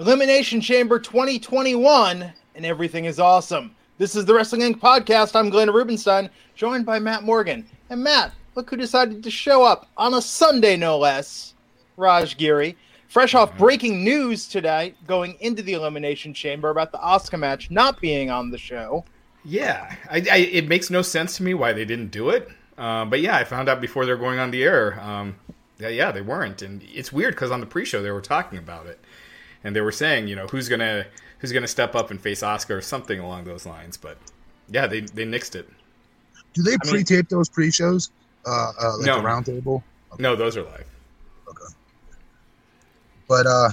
Elimination Chamber 2021, and everything is awesome. This is the Wrestling Inc. podcast. I'm Glenn Rubenstein, joined by Matt Morgan. And Matt, look who decided to show up on a Sunday, no less. Raj Giri. Fresh off breaking news today, going into the Elimination Chamber about the Asuka match not being on the show. Yeah, I, I, it makes no sense to me why they didn't do it. Uh, but yeah, I found out before they're going on the air. Um, yeah, yeah, they weren't, and it's weird because on the pre-show they were talking about it and they were saying, you know, who's gonna who's gonna step up and face Asuka or something along those lines. But yeah, they they nixed it. Do they pre-tape mean, those pre-shows? Uh, uh like no, the roundtable? Okay. No, those are live. Okay. But uh,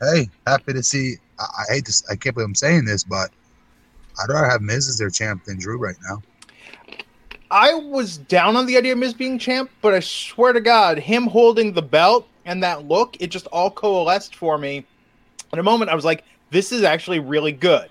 hey, happy to see. I, I hate to. I can't believe I'm saying this, but I'd rather have Miz as their champ than Drew right now. I was down on the idea of Miz being champ, but I swear to God, him holding the belt and that look, it just all coalesced for me in a moment, I was like, this is actually really good.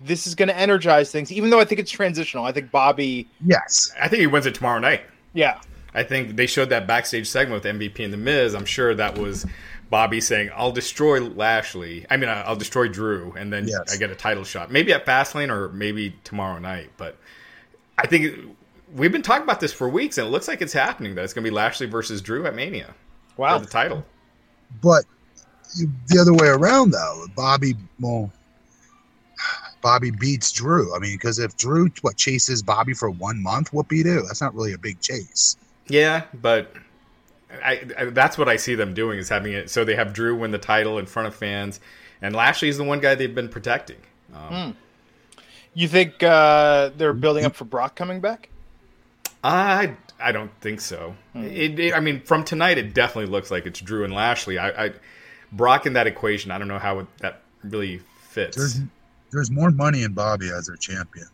This is going to energize things, even though I think it's transitional. I think Bobby. Yes. I think he wins it tomorrow night. Yeah. I think they showed that backstage segment with MVP and The Miz. I'm sure that was Bobby saying, I'll destroy Lashley. I mean, I'll destroy Drew, and then yes. I get a title shot. Maybe at Fastlane or maybe tomorrow night. But I think we've been talking about this for weeks, and it looks like it's happening that it's going to be Lashley versus Drew at Mania. Wow. For the title. But the other way around though. Bobby, well, Bobby beats Drew. I mean, because if Drew what chases Bobby for one month, what be do? That's not really a big chase. Yeah, but I, I, that's what I see them doing is having it so they have Drew win the title in front of fans, and Lashley is the one guy they've been protecting. Um, hmm. You think uh, they're building up for Brock coming back? I I don't think so. Hmm. It, it, I mean, from tonight, it definitely looks like it's Drew and Lashley. I, I Brock in that equation, I don't know how it, that really fits. There's, there's more money in Bobby as their champion.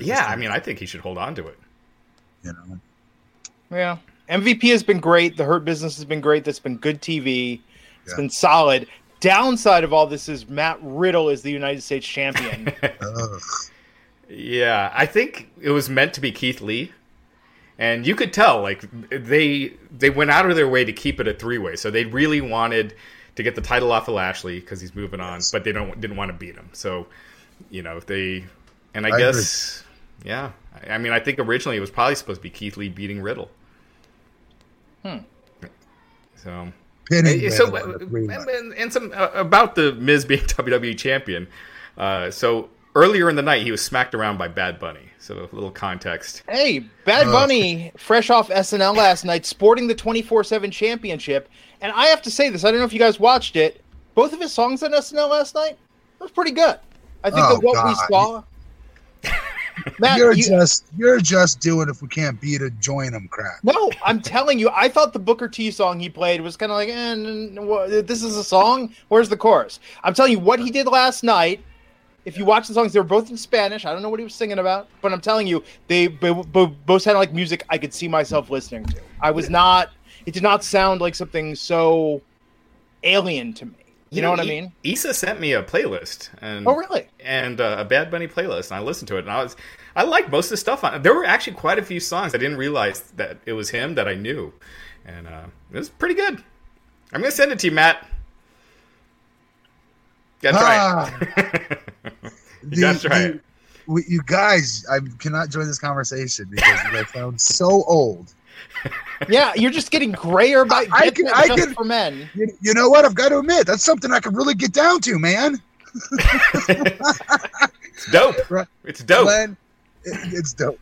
yeah, I mean, I think he should hold on to it. You know. Yeah, MVP has been great. The Hurt Business has been great. That's been good TV. It's yeah. been solid. Downside of all this is Matt Riddle is the United States champion. yeah, I think it was meant to be Keith Lee and you could tell like they they went out of their way to keep it a three way so they really wanted to get the title off of Lashley because he's moving on, yes. but they don't didn't want to beat him. So, you know, they and I, I guess agree. yeah. I mean, I think originally it was probably supposed to be Keith Lee beating Riddle. Hmm. So. Pinning so and, and, some uh, about the Miz being WWE champion. Uh, so earlier in the night, he was smacked around by Bad Bunny. So a little context. Hey, Bad Bunny, fresh off SNL last night, sporting the twenty four seven championship, and I have to say this. I don't know if you guys watched it. Both of his songs on SNL last night was pretty good. I think oh, that what God. we saw. Matt, you're you, just you're just doing if we can't beat it, join them crap. No, I'm telling you, I thought the Booker T song he played was kind of like, eh, this is a song. Where's the chorus? I'm telling you, what he did last night. If you watch the songs, they were both in Spanish. I don't know what he was singing about, but I'm telling you, they both sounded like music I could see myself listening to. I was not it did not sound like something so alien to me. You, you know, know, what I mean? Issa sent me a playlist, and oh really? And uh, a Bad Bunny playlist, and I listened to it, and I was I like most of the stuff on. it. There were actually quite a few songs I didn't realize that it was him that I knew, and uh, it was pretty good. I'm gonna send it to you, Matt. That's ah, right. That's right. you guys, I cannot join this conversation because you guys sound so old yeah, you're just getting grayer by I, I can, I can, for men. You, you, know what? I've got to admit that's something I can really get down to, man. it's dope. It's dope. Glenn, it, it's dope.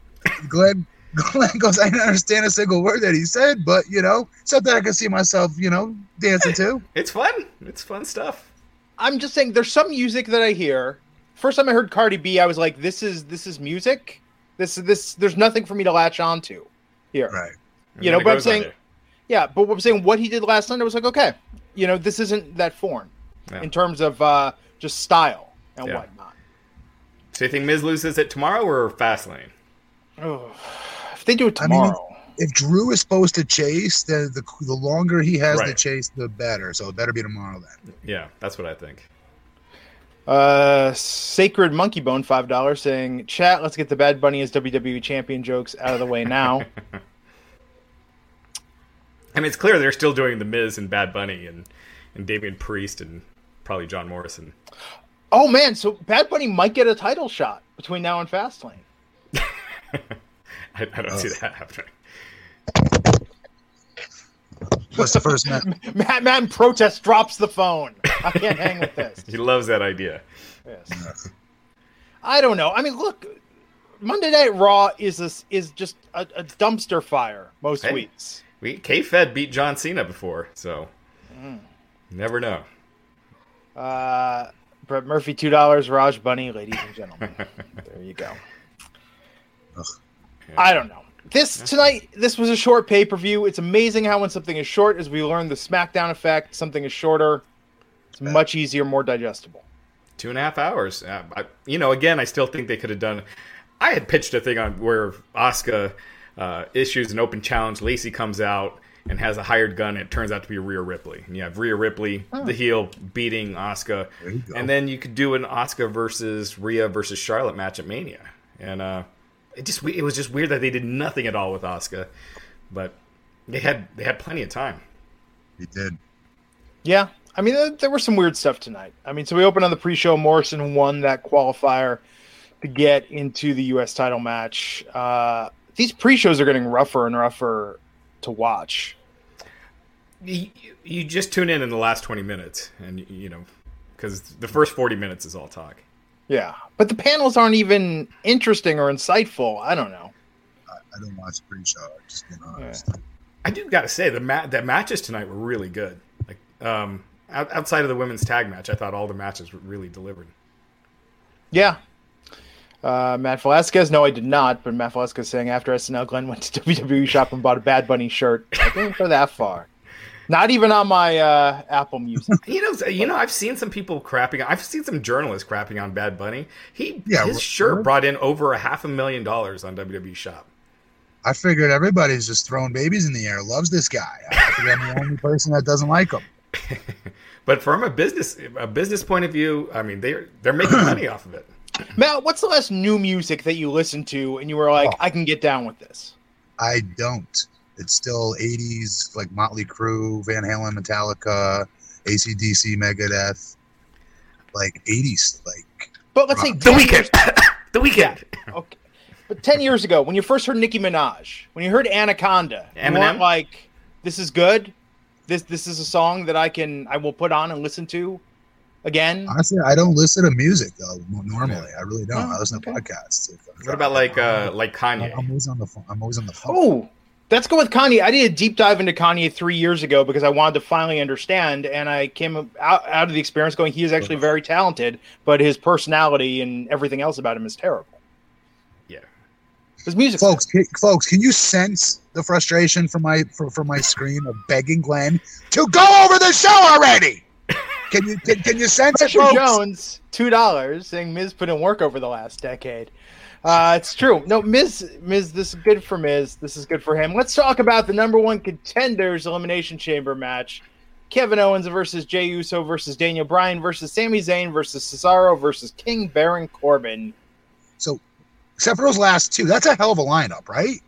Glenn, Glenn goes. I didn't understand a single word that he said, but you know, something I can see myself, you know, dancing to. It's fun. It's fun stuff. I'm just saying, there's some music that I hear. First time I heard Cardi B, I was like, "This is this is music. This is this. There's nothing for me to latch on to here." Right. You know, but I'm saying, Yeah, but what I'm saying, what he did last night, I was like, okay, you know, this isn't that foreign Yeah. in terms of uh, just style and Yeah. whatnot. So you think Miz loses it tomorrow or Fastlane? Oh, if they do it I mean, tomorrow, If Drew is supposed to chase, then the, the longer he has to Right. chase, the better. So it better be tomorrow then. Yeah, that's what I think. Uh, Sacred Monkey Bone, five dollars, saying, "Chat, let's get the Bad Bunny as WWE champion jokes out of the way now." I mean, it's clear they're still doing the Miz and Bad Bunny and and Damian Priest and probably John Morrison. oh man, so Bad Bunny might get a title shot between now and Fastlane. I, I don't see that happening. What's the first match? Matt Madden protest drops the phone. I can't hang with this. He loves that idea. Yes. I don't know. I mean, look, Monday Night Raw is a, is just a, a dumpster fire most Hey. weeks. We K Fed beat John Cena before, so never know. Uh, Brett Murphy, two dollars. Raj Bunny, ladies and gentlemen. there you go. I don't know. This tonight, this was a short pay per view. It's amazing how when something is short, as we learned the SmackDown effect, something is shorter, it's much easier, more digestible. Two and a half hours. Uh, I, you know, again, I still think they could have done. I had pitched a thing on where Asuka uh, issues an open challenge. Lacey comes out and has a hired gun. And it turns out to be Rhea Ripley. And you have Rhea Ripley, the heel, beating Asuka, There you go. and then you could do an Asuka versus Rhea versus Charlotte match at Mania. And uh, it just it was just weird that they did nothing at all with Asuka, but they had they had plenty of time. He did. Yeah, I mean, there, there was some weird stuff tonight. I mean, so we opened on the pre-show. Morrison won that qualifier to get into the U.S. title match. Uh, these pre-shows are getting rougher and rougher to watch. you, you just tune in in the last 20 minutes and you know because the first 40 minutes is all talk Yeah, but the panels aren't even interesting or insightful. I don't know. I, I don't watch pre-show. Just being honest. i do gotta say the ma- the matches tonight were really good like um out- outside of the women's tag match i thought all the matches were really delivered Yeah. Uh, Matt Velasquez, no, I did not. But Matt Velasquez saying after SNL, Glenn went to WWE shop and bought a Bad Bunny shirt. I didn't go that far. Not even on my uh, Apple Music. you know you know i've seen some people crapping i've seen some journalists crapping on bad bunny he Yeah, his r- shirt r- brought in over a half a million dollars on wwe shop I figured everybody's just throwing babies in the air. Loves this guy. I figured I'm the only person that doesn't like him. but from a business a business point of view i mean they're they're making money off of it Matt, what's the last new music that you listened to and you were like, Oh. I can get down with this? I don't. It's still 80s, like Motley Crue, Van Halen, Metallica, ACDC, Megadeth, like 80s. Like But let's say The Weeknd the Weeknd Okay. But 10 years ago, when you first heard Nicki Minaj, when you heard Anaconda, you Eminem? weren't like, this is good. This this is a song that I can I will put on and listen to again. honestly, I don't listen to music though. Normally, I really don't. Oh, I listen to okay. podcasts. what about like uh like kanye I'm always on the phone. I'm always on the phone. Oh, let's go with Kanye. I did a deep dive into Kanye three years ago because I wanted to finally understand, and I came out, out of the experience going, he is actually very talented, but his personality and everything else about him is terrible. yeah His music, folks, can, folks, can you sense the frustration from my for, from my screen of begging Glenn to go over the show already? Can you can, can you sense it, Pressure folks? Jones, two dollars, saying Miz put in work over the last decade. Uh, it's true. No, Miz, Miz, this is good for Miz. This is good for him. Let's talk about the number one contenders elimination chamber match: Kevin Owens versus Jey Uso versus Daniel Bryan versus Sami Zayn versus Cesaro versus King Baron Corbin. So, except for those last two, that's a hell of a lineup, right?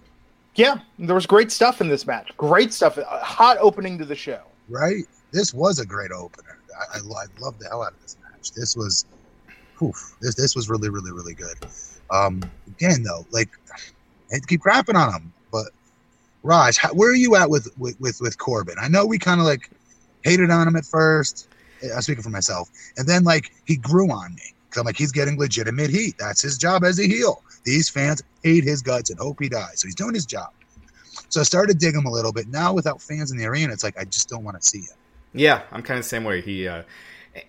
Yeah, there was great stuff in this match. Great stuff. A hot opening to the show. Right? This was a great opener. I, I, I love the hell out of this match. This was, whew, this this was really really really good. Um, again though, like I keep crapping on him, but Raj, how, where are you at with with with, with Corbin? I know we kind of like hated on him at first. eh, I'm speaking for myself, and then like he grew on me because I'm like he's getting legitimate heat. That's his job as a heel. These fans hate his guts and hope he dies, so he's doing his job. So I started to dig him a little bit. Now without fans in the arena, it's like I just don't want to see it. Yeah, I'm kind of the same way. He uh,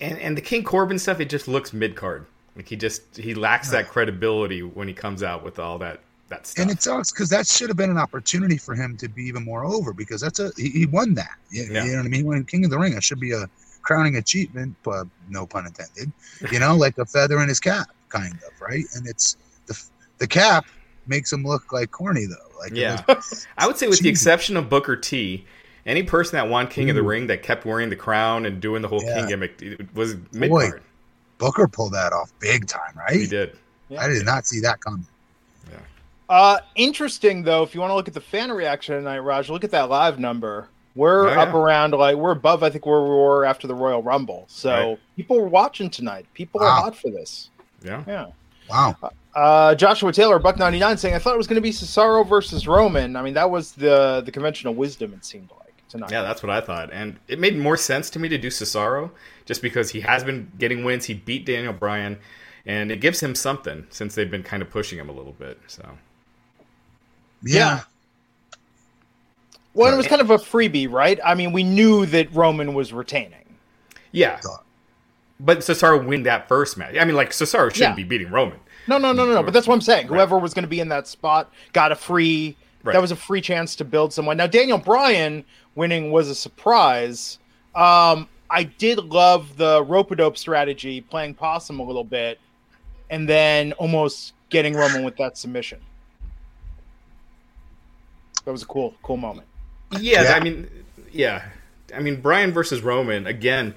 and and the King Corbin stuff, it just looks mid card. Like he just he lacks that credibility when he comes out with all that that stuff. And it sucks because that should have been an opportunity for him to be even more over because that's a he, he won that. You, Yeah. you know what I mean? He won King of the Ring. It should be a crowning achievement, but no pun intended. You know, like a feather in his cap, kind of right. And it's the the cap makes him look like corny though. Like Yeah. was- I would say, with the exception of Booker T, any person that won King of the Ring that kept wearing the crown and doing the whole Yeah. King gimmick it was mid card. Booker pulled that off big time, right? He did. Yeah. I did not see that coming. Uh, interesting though. If you want to look at the fan reaction tonight, Raj, look at that live number. We're Oh, yeah. up around like we're above. I think where we were after the Royal Rumble. So Right. people were watching tonight. People are hot for this. Yeah. Yeah. Wow. Uh, Joshua Taylor, Buck ninety nine, saying I thought it was going to be Cesaro versus Roman. I mean, that was the the conventional wisdom. It seemed like tonight. Yeah, that's what I thought. And it made more sense to me to do Cesaro just because he has been getting wins. He beat Daniel Bryan, and it gives him something since they've been kind of pushing him a little bit. So, Yeah. Well, it was kind of a freebie, right? I mean, we knew that Roman was retaining. yeah. But Cesaro win that first match. I mean, like, Cesaro shouldn't Yeah. be beating Roman. No, no, no, no, no. But that's what I'm saying. Right. Whoever was going to be in that spot got a free. Right. That was a free chance to build someone. Now Daniel Bryan winning was a surprise. Um, I did love the rope a dope strategy, playing possum a little bit, and then almost getting Roman with that submission. That was a cool, cool moment. Yeah, Yeah. I mean, yeah, I mean Bryan versus Roman again.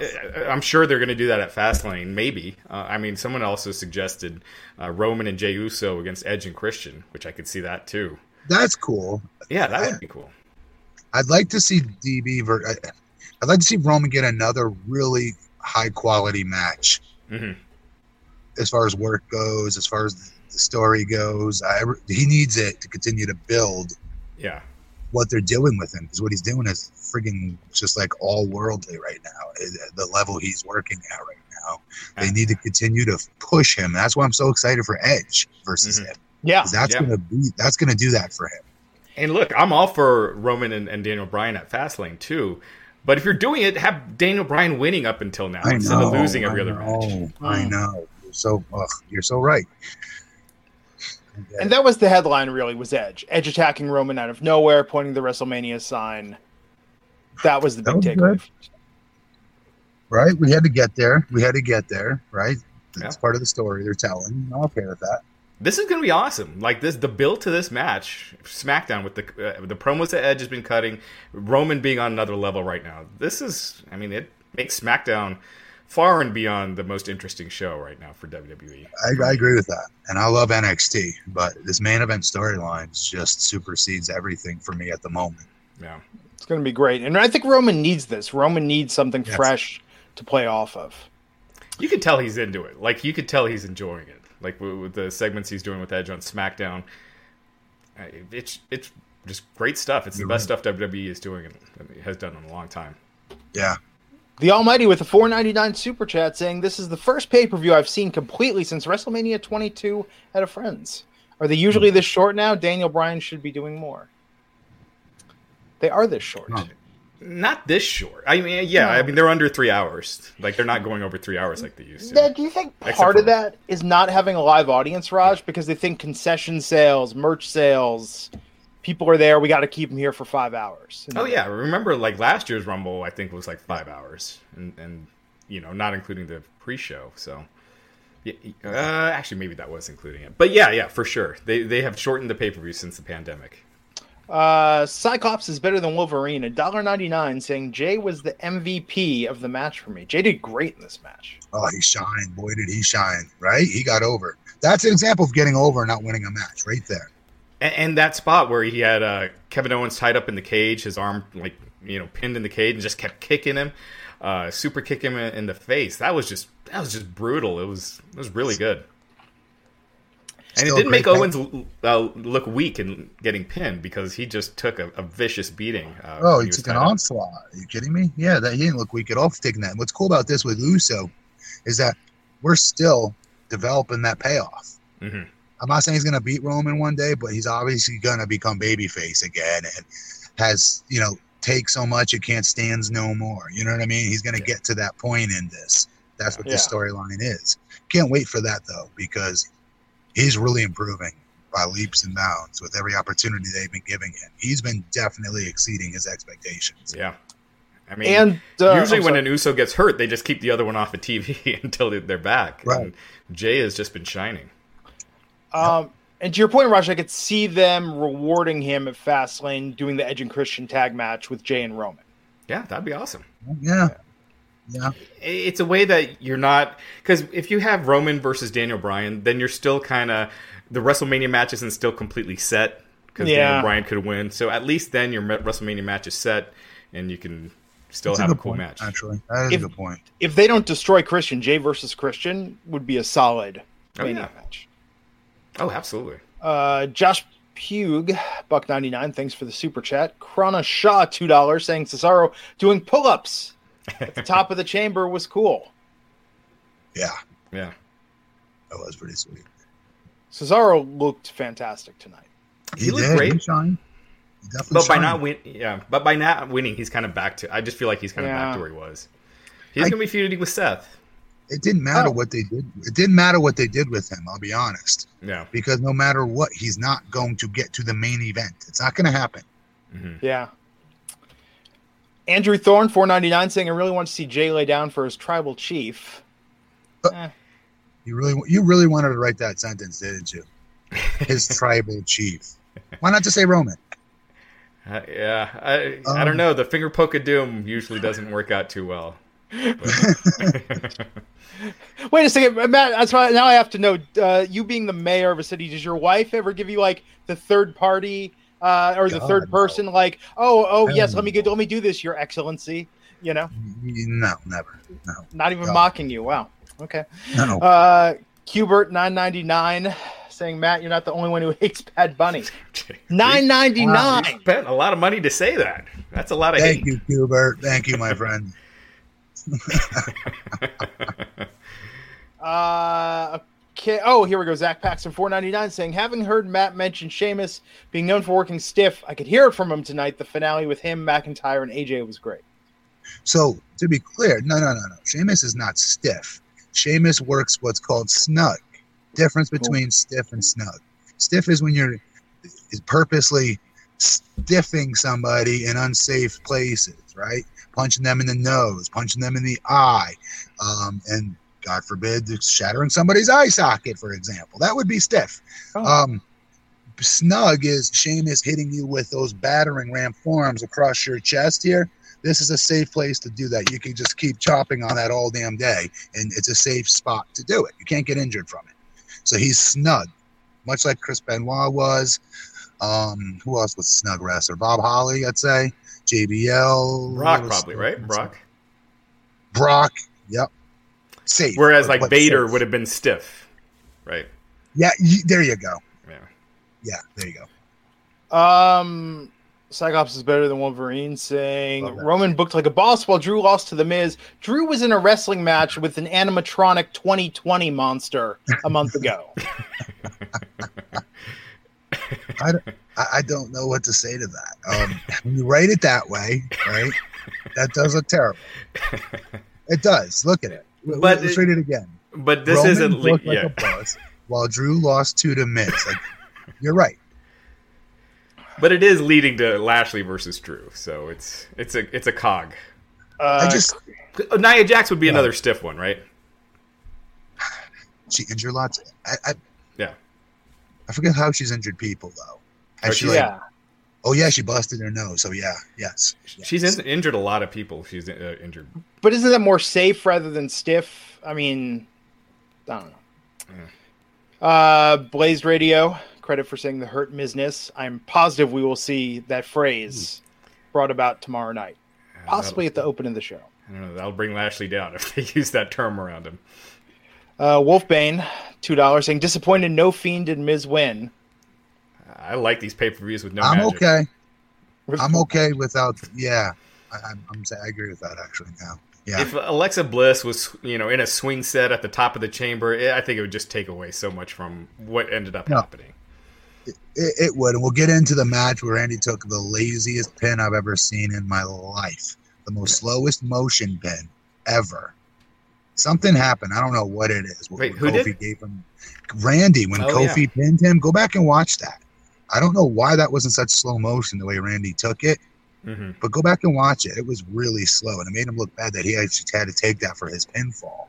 uh, I'm sure they're going to do that at Fastlane. Maybe. Uh, I mean, someone also suggested uh, Roman and Jey Uso against Edge and Christian, which I could see that too. That's cool. Yeah, that would be cool. I'd like to see DB. Ver- I'd like to see Roman get another really high quality match hmm as far as work goes, as far as the story goes. I, he needs it to continue to build Yeah, what they're doing with him because what he's doing is frigging just like all worldly right now. eh, The level he's working at right now, they need to continue to push him. That's why I'm so excited for Edge versus Mhm. him. Yeah, 'Cause That's Yeah. gonna be that's gonna do that for him. and look, I'm all for Roman and, and Daniel Bryan at Fastlane too. But if you're doing it, have Daniel Bryan winning up until now I instead know, of losing I every other match. I know. You're so ugh, you're so right. and that was the headline. Really, was Edge. Edge attacking Roman out of nowhere, pointing the WrestleMania sign. That was the That big takeaway. right? We had to get there. We had to get there, right? That's Yeah. part of the story they're telling. I'm okay with that. This is going to be awesome. Like this, the build to this match, SmackDown with the uh, the promos that Edge has been cutting, Roman being on another level right now. This is, I mean, it makes SmackDown far and beyond the most interesting show right now for. WWE. I, I agree with that, and I love NXT, but this main event storyline just supersedes everything for me at the moment. Yeah, It's going to be great. And I think Roman needs this. Roman needs something Yes. fresh to play off of. you could tell he's into it. Like you could tell he's enjoying it. Like with, with the segments he's doing with Edge on SmackDown, it's it's just great stuff. It's the best stuff WWE is doing and has done in a long time. Yeah, The Almighty with a 499 super chat saying, This is the first pay per view I've seen completely since WrestleMania 22 at a friend's. Are they usually Hmm. this short now? Daniel Bryan should be doing more. They are this short. Huh. Not this short. I mean, yeah, I mean they're under three hours. Like they're not going over three hours like they used to. Now, do you think Except part of that is not having a live audience, Raj? Because they think concession sales, merch sales, people are there. We got to keep them here for five hours. Oh yeah, remember like last year's Rumble? I think was like five hours, and and you know not including the pre-show. So, yeah, uh, actually maybe that was including it. But yeah, yeah, for sure. They they have shortened the pay-per-view since the pandemic. Uh, Cyclops is better than Wolverine. $1.99 saying Jey was the MVP of the match for me. Jey did great in this match. oh, he shined. Boy, did he shine! Right? He got over. That's an example of getting over and not winning a match, right there. And, and that spot where he had uh, Kevin Owens tied up in the cage, his arm like you know pinned in the cage, and just kept kicking him, uh, super kick him in, in the face. That was just that was just brutal. It was it was really good. And Still it didn't make great Owens uh, look weak in getting pinned because he just took a, a vicious beating. Uh, Oh, when he took an tied onslaught. Are you kidding me? Yeah, that he didn't look weak at all for taking that. And what's cool about this with Uso is that we're still developing that payoff. Mhm. I'm not saying he's gonna beat Roman one day, but he's obviously gonna become babyface again and has, you know, take so much it can't stands no more. You know what I mean? He's gonna Yeah. get to that point in this. That's what this Yeah. storyline is. Can't wait for that though, because he's really improving by leaps and bounds with every opportunity they've been giving him. He's been definitely exceeding his expectations. Yeah. I mean, And uh, usually when an Uso gets hurt, they just keep the other one off of TV until they- they're back. Right. And Jey has just been shining. Um, and to your point, Raj, I could see them rewarding him at Fastlane doing the Edge and Christian tag match with Jey and Roman. Yeah, that'd be awesome. Yeah. Yeah. It's a way that you're not because if you have Roman versus Daniel Bryan, then you're still kind of the WrestleMania match isn't still completely set because Yeah. Daniel Bryan could win. So at least then your WrestleMania match is set, and you can still That's have a, good cool point, match. Actually, that is If- a good point. If they don't destroy Christian, Jey versus Christian would be a solid Oh, Mania yeah. match. Oh, absolutely. Uh, Josh Pugh, buck ninety nine. Thanks for the super chat. Krana Shaw, two dollars, saying Cesaro doing pull ups at the top of the chamber was cool. Yeah, Yeah. that was pretty sweet. Cesaro looked fantastic tonight. He He, looked did. great. He shined. He definitely But by shined. not win, yeah. But by not winning, he's kind of back to. I just feel like he's kind of Yeah. back to where he was. He's I- gonna be feuding with Seth. it didn't matter Oh. what they did. It didn't matter what they did with him. I'll be honest, Yeah. because no matter what, he's not going to get to the main event. It's not going to happen. hmm Yeah. Andrew Thorne, four ninety nine, saying I really want to see Jey lay down for his tribal chief. Eh, You really, you really wanted to write that sentence, didn't you? His tribal chief. Why not just say Roman? Uh, yeah. I, I Um, don't know. The finger poke of doom usually doesn't work out too well. Wait a second, Matt. That's why now I have to know. Uh, you being the mayor of a city, does your wife ever give you like the third party uh, or the God, third no. person? Like, oh, oh, Hell yes, let me get, let me do this, Your Excellency. You know, No, never. No, not even God. mocking you. Wow. Okay. no. Uh, Qbert nine ninety nine, saying Matt, you're not the only one who hates Bad Bunny. Nine ninety nine. He nine. spent a lot of money to say that. That's a lot of Thank hate. you, Hubert. Thank you, my friend. Uh, okay. Oh, here we go. Zach Paxton, four ninety nine, saying, having heard Matt mention Sheamus being known for working stiff, I could hear it from him tonight. The finale with him, McIntyre, and AJ was great. So to be clear, no, no, no, no. Sheamus is not stiff. Sheamus works what's called snug. Difference between stiff and snug. Stiff is when you're purposely stiffing somebody in unsafe places, right? Punching them in the nose, punching them in the eye, um, and God forbid, shattering somebody's eye socket, for example. That would be stiff. Oh. Um, snug is Sheamus hitting you with those battering ram forearms across your chest here this is a safe place to do that. You can just keep chopping on that all damn day, and it's a safe spot to do it. You can't get injured from it. So he's snug, much like Chris Benoit was. Um, who else was snug wrestler? Bob Holly, I'd say. JBL. Brock was- probably right. Brock. Brock. Yep. Safe. Whereas like but Vader safe. would have been stiff, right? Yeah. y there you go. Yeah. Yeah. There you go. Um, Cyclops is better than Wolverine, saying Roman booked like a boss while Drew lost to The Miz. Drew was in a wrestling match with an animatronic 2020 monster a month ago. I, don't- I I don't know what to say to that. Um, when you write it that way, right? That does look terrible. It does. Look at it. But Let's it- read it again. But this Roman isn't. Le- looked like yeah. a boss, while Drew lost two to the Miz. Like, you're right. But it is leading to Lashley versus Drew, so it's it's a it's a cog. Uh, I just Nia Jax would be another stiff one, right? she injured lots. I, I Yeah. I forget how she's injured people though. Has Oh, she she's- like? Yeah. Oh yeah, she busted her nose. So yeah, yes. yes. She's in, injured a lot of people. She's uh, injured. But isn't that more safe rather than stiff? I mean, I don't know. Uh, Blazed Radio, credit for saying the hurt Mizness. I'm positive we will see that phrase brought about tomorrow night, possibly at the open of the show. I don't know. That'll bring Lashley down if they use that term around him. Uh, Wolfbane, two dollars, saying disappointed. No fiend did Miz win. I like these pay per views with no I'm magic. okay. I'm okay without. Yeah, I, I'm, I'm. I agree with that actually now. Yeah. If Alexa Bliss was, you know, in a swing set at the top of the chamber, it, I think it would just take away so much from what ended up No. happening. It, it would. And we'll get into the match where Randy took the laziest pin I've ever seen in my life. The most slowest motion pin ever. Something happened. I don't know what it is. What Wait, who Kofi did? gave him Randy when Oh, Kofi pinned him. Go back and watch that. I don't know why that was in such slow motion the way Randy took it, hmm but go back and watch it. It was really slow, and it made him look bad that he actually had to take that for his pinfall.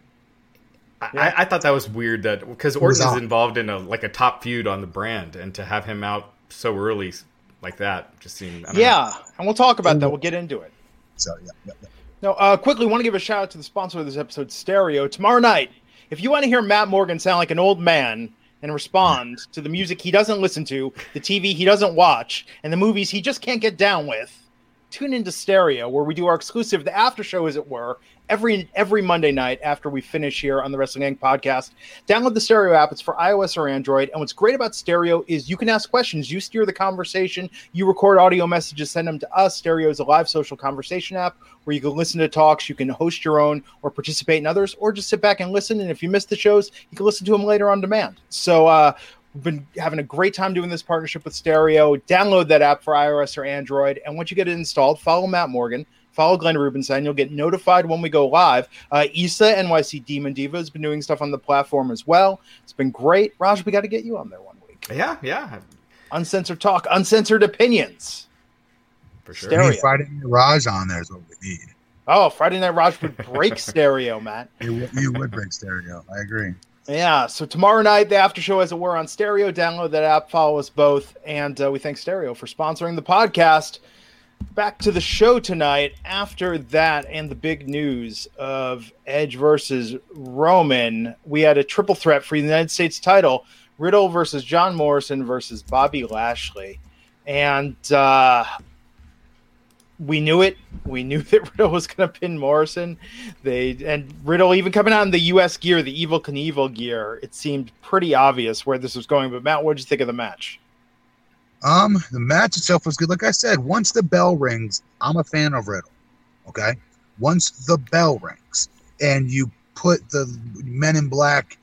I, I thought that was weird that because was Orton is involved in a like a top feud on the brand, and to have him out so early like that just seemed I don't know. Yeah, and we'll talk about that. We'll get into it. So yeah, yeah, yeah. No, uh, quickly, want to give a shout out to the sponsor of this episode, Stereo. Tomorrow night, if you want to hear Matt Morgan sound like an old man and respond to the music he doesn't listen to, the TV he doesn't watch, and the movies he just can't get down with, tune into Stereo, where we do our exclusive, the after show, as it were, every every Monday night after we finish here on the Wrestling Inc. podcast. Download the Stereo app. It's for iOS or Android. And what's great about Stereo is you can ask questions. You steer the conversation. You record audio messages, send them to us. Stereo is a live social conversation app where you can listen to talks, you can host your own or participate in others, or just sit back and listen. And if you miss the shows, you can listen to them later on demand. So uh, been having a great time doing this partnership with Stereo. Download that app for iOS or Android, and once you get it installed, follow Matt Morgan. Follow Glenn Rubenstein. You'll get notified when we go live. Uh, Issa NYC Demon Diva has been doing stuff on the platform as well. It's been great. Raj, we got to get you on there one week. yeah, yeah, Uncensored talk, uncensored opinions. for sure. Stereo. We Friday Night Raj on there is what we need. Oh, Friday Night Raj would break stereo, Matt. You would break stereo. I agree. Yeah, so tomorrow night, the after show, as it were, on Stereo. Download that app, follow us both, and uh, we thank Stereo for sponsoring the podcast. Back to the show tonight. After that, and the big news of Edge versus Roman, we had a triple threat for the United States title: Riddle versus John Morrison versus Bobby Lashley, and uh, we knew it. We knew that Riddle was going to pin Morrison. They and Riddle even coming out in the U.S. gear, the Evel Knievel gear. It seemed pretty obvious where this was going. But Matt, what did you think of the match? Um, the match itself was good. Like I said, once the bell rings, I'm a fan of Riddle. Okay, once the bell rings and you put the Men in Black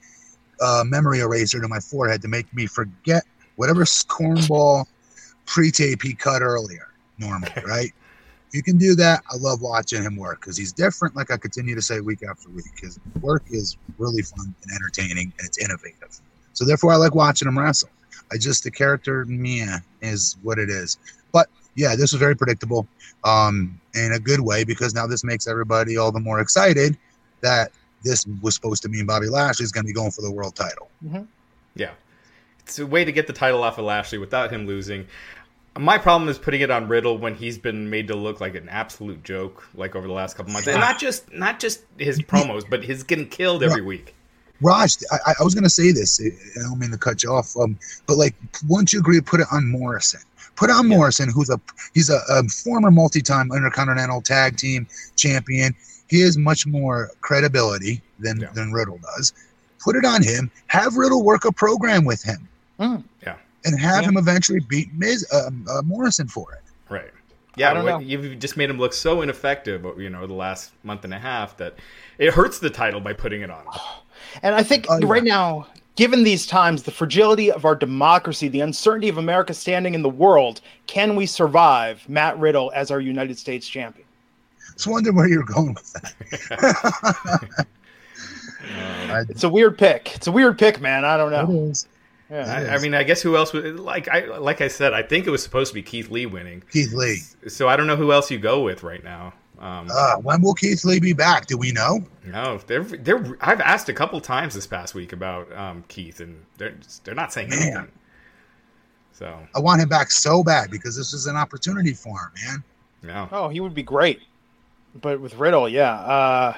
uh, memory eraser to my forehead to make me forget whatever cornball pre-tape he cut earlier. Normally, right? If you can do that, I love watching him work because he's different. Like I continue to say week after week, his work is really fun and entertaining and it's innovative. So therefore, I like watching him wrestle. I just the character Mia is what it is. But yeah, this was very predictable, um, in a good way because now this makes everybody all the more excited that this was supposed to mean Bobby Lashley is going to be going for the world title. Yeah. It's a way to get the title off of Lashley without him losing. My problem is putting it on Riddle when he's been made to look like an absolute joke, like over the last couple months, and not just not just his promos, but his getting killed every week. Raj, I, I was going to say this. I don't mean to cut you off, um, but like, once you agree to put it on Morrison, put it on Morrison, who's a he's a, a former multi-time Intercontinental Tag Team Champion. He has much more credibility than Yeah. than Riddle does. Put it on him. Have Riddle work a program with him, Mm. Yeah. and have Yeah. him eventually beat Miz um, uh, Morrison for it. Right. Yeah, I don't what- know. you've just made him look so ineffective, you know, the last month and a half that it hurts the title by putting it on him. And I think yeah. right now, given these times, the fragility of our democracy, the uncertainty of America's standing in the world, can we survive Matt Riddle as our United States champion? I just wondering where you're going with that. I- It's a weird pick. It's a weird pick, man. I don't it know. Is. Yeah. I, I mean, I guess who else would like I like I said, I think it was supposed to be Keith Lee winning. Keith Lee. So I don't know who else you go with right now. Um, Uh, when will Keith Lee be back? Do we know? no, they're they're. I've asked a couple times this past week about um, Keith, and they're they're not saying Man. anything. So I want him back so bad because this is an opportunity for him, man. no, Oh, he would be great. But with Riddle, yeah. Uh,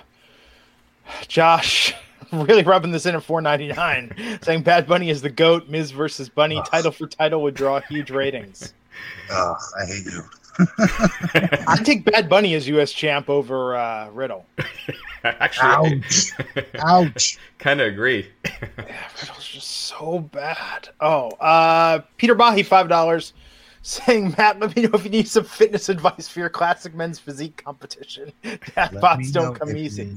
Josh really rubbing this in at 4.99, saying Bad Bunny is the goat. Miz versus Bunny, Ugh. title for title would draw huge ratings. Ugh, I hate you. I take Bad Bunny as U.S. champ over uh, Riddle. actually, Ouch. Ouch. kind of agree. Yeah, riddle's just so bad. Oh, uh, Peter Bahi, five dollars, saying Matt, let me know if you need some fitness advice for your classic men's physique competition. Dad bots don't come easy.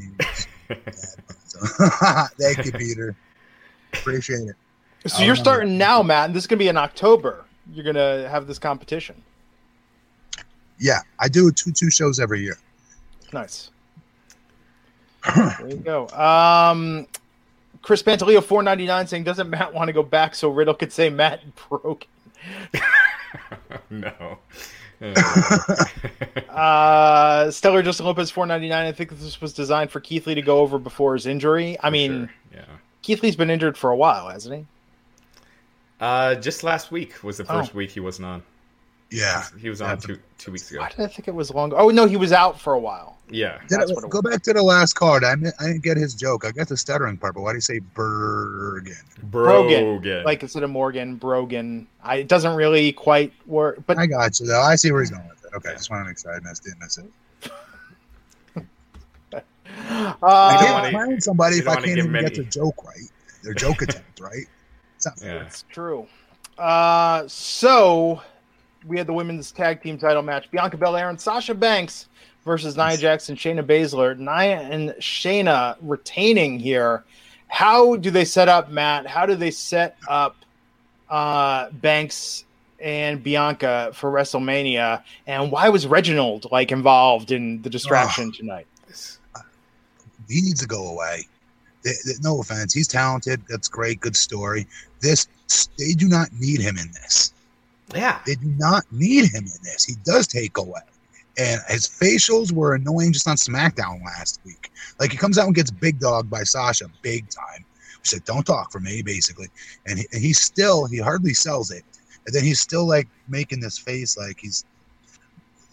Need- Thank you, Peter. Appreciate it. So you're remember. starting now, Matt, and this is gonna be in October. You're gonna have this competition. Yeah, I do two two shows every year. Nice. There you go. Um, Chris Pantaleo, four ninety nine, saying, "Doesn't Matt want to go back so Riddle could say Matt broke?" no. Uh, Stellar Justin Lopez, four ninety nine. I think this was designed for Keith Lee to go over before his injury. I mean, Sure, yeah. Keith Lee's been injured for a while, hasn't he? Uh, just last week was the first Oh. week he wasn't on. Yeah. He was on two two weeks ago. Why did I think it was longer? Oh no, he was out for a while. Yeah. Did That's I- what it go back to the last card. I, mi- I didn't get his joke. I got the stuttering part, but why do you say Bergen? Brogan, Brogan. like instead of Morgan, Brogan. I, it doesn't really quite work, but I got you though. I see where he's going with it. Okay, just want to make sure I missed, didn't miss it. I uh, don't can't wanna- find somebody if I can't even him get any- the joke right. Their joke attempt, right? It's not fair. yeah. It's true. Uh, so we had the women's tag team title match: Bianca Belair and Sasha Banks versus Nia Jax and Shayna Baszler. Nia and Shayna retaining here. How do they set up Matt? How do they set up uh, Banks and Bianca for WrestleMania? And why was Reginald like involved in the distraction tonight? he needs to go away. They, they- no offense, he's talented. That's great. Good story. This they do not need him in this. Yeah. They do not need him in this. He does take away. And his facials were annoying just on SmackDown last week. Like he comes out and gets big dog by Sasha big time. She said, "Don't talk for me," basically. And he, and he still he hardly sells it. And then he's still like making this face like he's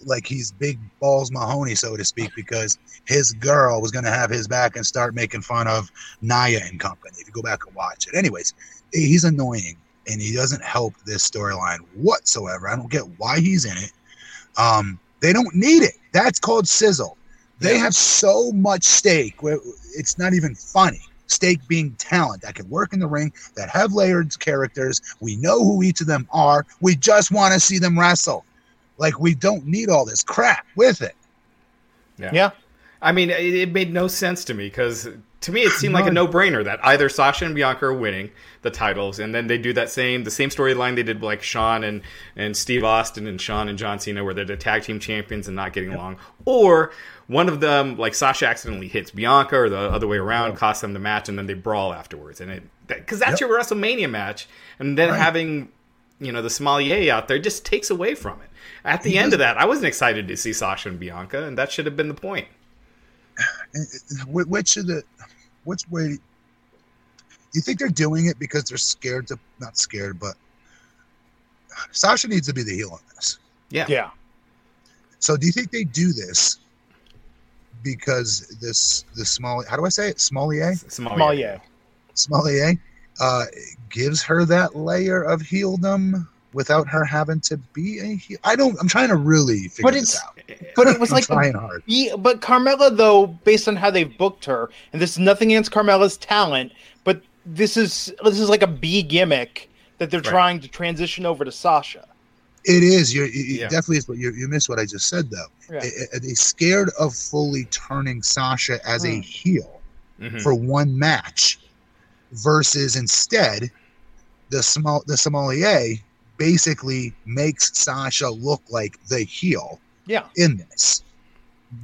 like he's big balls Mahoney, so to speak, because his girl was going to have his back and start making fun of Nia and company. If you go back and watch it, anyways, he's annoying and he doesn't help this storyline whatsoever. I don't get why he's in it. Um, they don't need it. That's called sizzle. They Yeah. have so much stake it's not even funny. Stake being talent that can work in the ring, that have layered characters. We know who each of them are. We just want to see them wrestle. Like we don't need all this crap with it. Yeah. I mean, it, it made no sense to me because to me it seemed like a no-brainer that either Sasha and Bianca are winning the titles, and then they do that same the same storyline they did with, like Shawn and and Steve Austin and Shawn and John Cena, where they're the tag team champions and not getting along, or one of them like Sasha accidentally hits Bianca, or the other way around, costs them the match, and then they brawl afterwards, and it because that's Yep. your WrestleMania match, and then Right. having you know the sommelier out there just takes away from it. At the He end does- of that, I wasn't excited to see Sasha and Bianca, and that should have been the point. And- and wh- Which of the, which way? You think they're doing it because they're scared to, not scared, but Sasha needs to be the heel on this. Yeah. Yeah. So do you think they do this because this the small how do I say it Smollier Sommelier. Sommelier. Smollier uh, gives her that layer of heeldom without her having to be a heel. I don't. I'm trying to really figure But this it's- out. But it was like trying hard. Yeah, but Carmella, though, based on how they've booked her, and this is nothing against Carmella's talent, but this is this is like a B gimmick that they're Right. trying to transition over to Sasha. It is. You're, you Yeah. definitely is. But you you missed what I just said though. Yeah. Are they scared of fully turning Sasha as a Hmm. heel Mhm. for one match, versus instead the small the sommelier basically makes Sasha look like the heel Yeah, in this.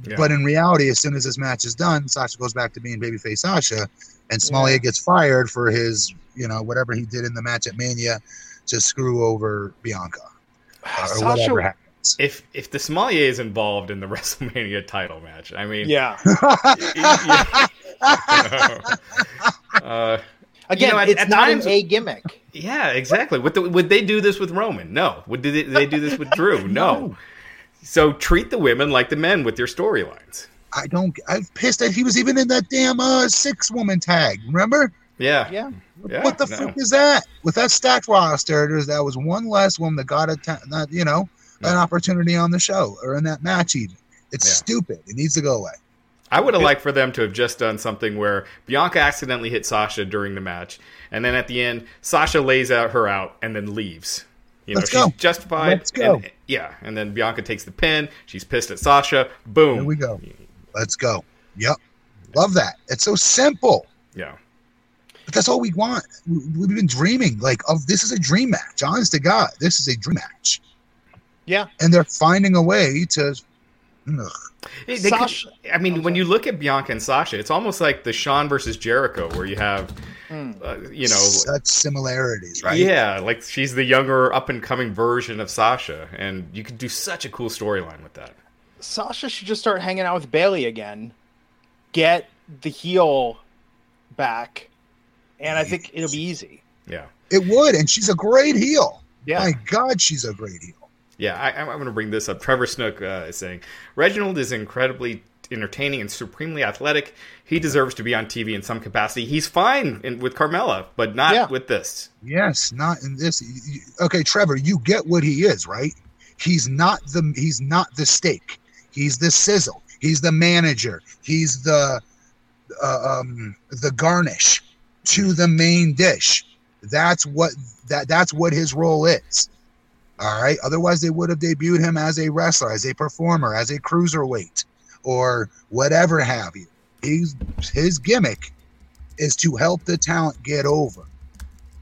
Yeah. But in reality, as soon as this match is done, Sasha goes back to being babyface Sasha, and Somalia Yeah. gets fired for his, you know, whatever he did in the match at Mania to screw over Bianca or whatever Sasha. happens. if if the sommelier is involved in the WrestleMania title match, I mean, Yeah. uh, Again, You know, at- it's at not times- an A gimmick. yeah, exactly. Would, the, would they do this with Roman? No. Would they, they do this with Drew? No. So treat the women like the men with your storylines. I don't. I'm pissed that he was even in that damn uh, six woman tag. Remember? Yeah. Yeah. Yeah, what the no. fuck is that? With that stacked roster, there's that was one less woman that got a ta- not you know an opportunity on the show or in that match. Even it's Yeah. stupid. It needs to go away. I would have liked for them to have just done something where Bianca accidentally hit Sasha during the match, and then at the end, Sasha lays out her out and then leaves. You know, Let's she's go. justified. Let's go. and- yeah, and then Bianca takes the pin. She's pissed at Sasha. Boom. Here we go. Let's go. Yep. Love that. It's so simple. Yeah. But that's all we want. We- We've been dreaming like of this is a dream match. Honest to God, this is a dream match. Yeah. And they're finding a way to ugh. They- they could- Sasha- I mean, when you look at Bianca and Sasha, it's almost like the Shawn versus Jericho, where you have, uh, you know, such similarities, right? yeah, like she's the younger, up and coming version of Sasha, and you could do such a cool storyline with that. Sasha should just start hanging out with Bayley again, get the heel back, and I think it'll be easy. Yeah, It would, and she's a great heel. Yeah. My God, she's a great heel. yeah. I, I'm going to bring this up. Trevor Snook uh, is saying Reginald is incredibly entertaining and supremely athletic. He deserves to be on TV in some capacity. He's fine in, with Carmella, but not Yeah. with this. Yes, not in this. Okay, Trevor, you get what he is, right? He's not the he's not the steak. He's the sizzle. He's the manager. He's the uh, um the garnish to the main dish. That's what that that's what his role is. All right. Otherwise, they would have debuted him as a wrestler, as a performer, as a cruiserweight, or whatever have you. He's his gimmick is to help the talent get over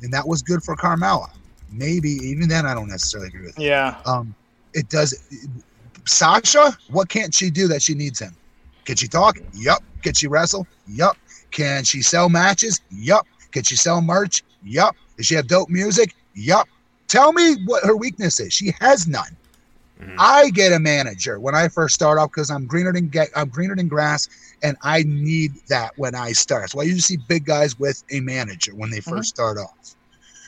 and that was good for Carmella. Maybe even then, I don't necessarily agree with. It. Yeah. Um, it does. Sasha, what can't she do that she needs him? Can she talk? Yup. Can she wrestle? Yup. Can she sell matches? Yup. Can she sell merch? Yup. Does she have dope music? Yup. Tell me what her weakness is. She has none. Mhm. I get a manager when I first start off because I'm greener than get I'm greener than grass, and I need that when I start. Why you see big guys with a manager when they 1st start off.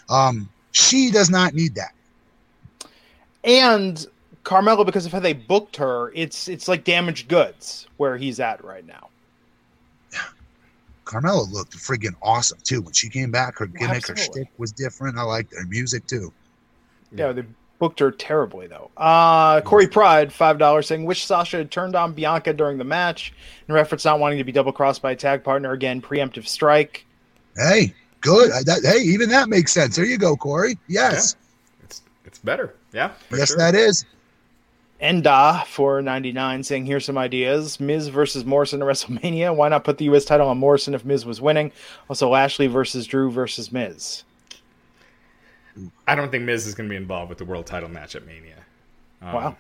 Um, she does not need that. And Carmella, because of how they booked her, it's it's like damaged goods where he's at right now. Carmella looked friggin' awesome too when she came back. Her gimmick, her Absolutely. shtick was different. I liked her music too. Yeah, booked her terribly though. Uh Corey Pride, five dollars, saying wish Sasha had turned on Bianca during the match in reference not wanting to be double crossed by a tag partner again. Preemptive strike. Hey, good. I- That, hey, even that makes sense. There you go, Corey. Yes, It's it's better. Yeah. yes, sure. that is. Enda for 99 saying here's some ideas Miz versus Morrison at WrestleMania. Why not put the US title on Morrison if Miz was winning? Also Lashley versus Drew versus Miz. I don't think Miz is going to be involved with the world title match at Mania. Um, Wow.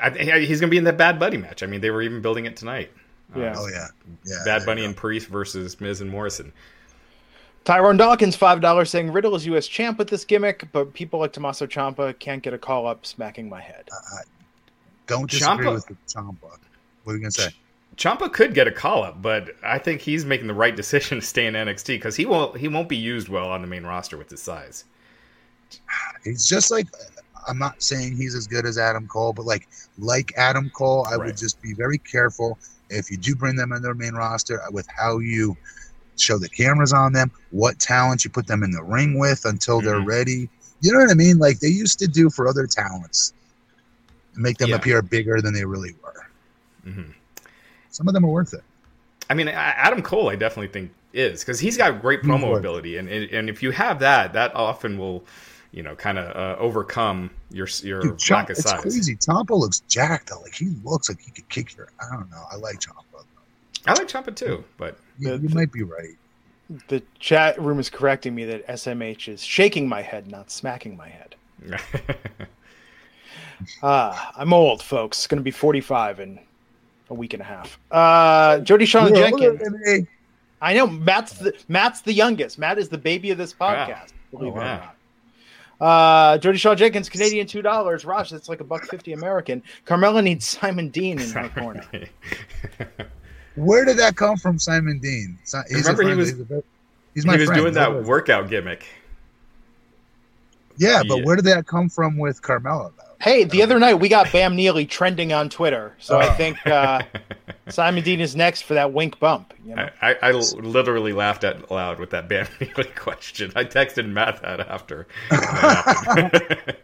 I, I- he's going to be in that Bad Bunny match. I mean, they were even building it tonight. Yeah. Oh yeah, yeah. Bad there Bunny and Priest versus Miz and Morrison. Tyrone Dawkins, five dollars, saying Riddle is U.S. champ with this gimmick, but people like Tommaso Ciampa can't get a call up smacking my head. go. Don't disagree Ciampa- with Ciampa. What are you gonna say? Ciampa could get a call up, but I think he's making the right decision to stay in NXT because he won't he won't be used well on the main roster with his size. He's just like I'm not saying he's as good as Adam Cole, but like like Adam Cole, I Right. would just be very careful if you do bring them in their main roster with how you show the cameras on them, what talent you put them in the ring with until they're Mhm. ready. You know what I mean? Like they used to do for other talents, make them Yeah. appear bigger than they really were. hmm Some of them are worth it. I mean, Adam Cole, I definitely think is because he's got great promo it. ability, and and if you have that, that often will, you know, kind of uh, overcome your your Dude, Ciampa, lack of it's size. crazy. Ciampa looks jacked though. Like he looks like he could kick your. I don't know. I like Ciampa. I like Ciampa too, but You, The- you might be right. The chat room is correcting me that SMH is shaking my head, not smacking my head. Ah, I'm old, folks. It's going to be 45 in a week and a half. Uh, Jody Sean You're Jenkins. I know Matt's the Matt's the youngest. Matt is the baby of this podcast. Believe it or wow. not. Uh, Jody Shaw Jenkins, Canadian two dollars. Raj, that's like a buck fifty American. Carmella needs Simon Dean in her corner. Where did that come from, Simon Dean? Si- He's a Remember he was- he's, a very- he's he my was friend. doing that workout gimmick. Yeah, but Yeah. where did that come from with Carmella? Though? Hey, the other night we got Bam Neely trending on Twitter, so I Oh. think uh, Simon Dean is next for that wink bump. You know? I, I, I literally laughed out loud with that Bam Neely question. I texted Matt that after.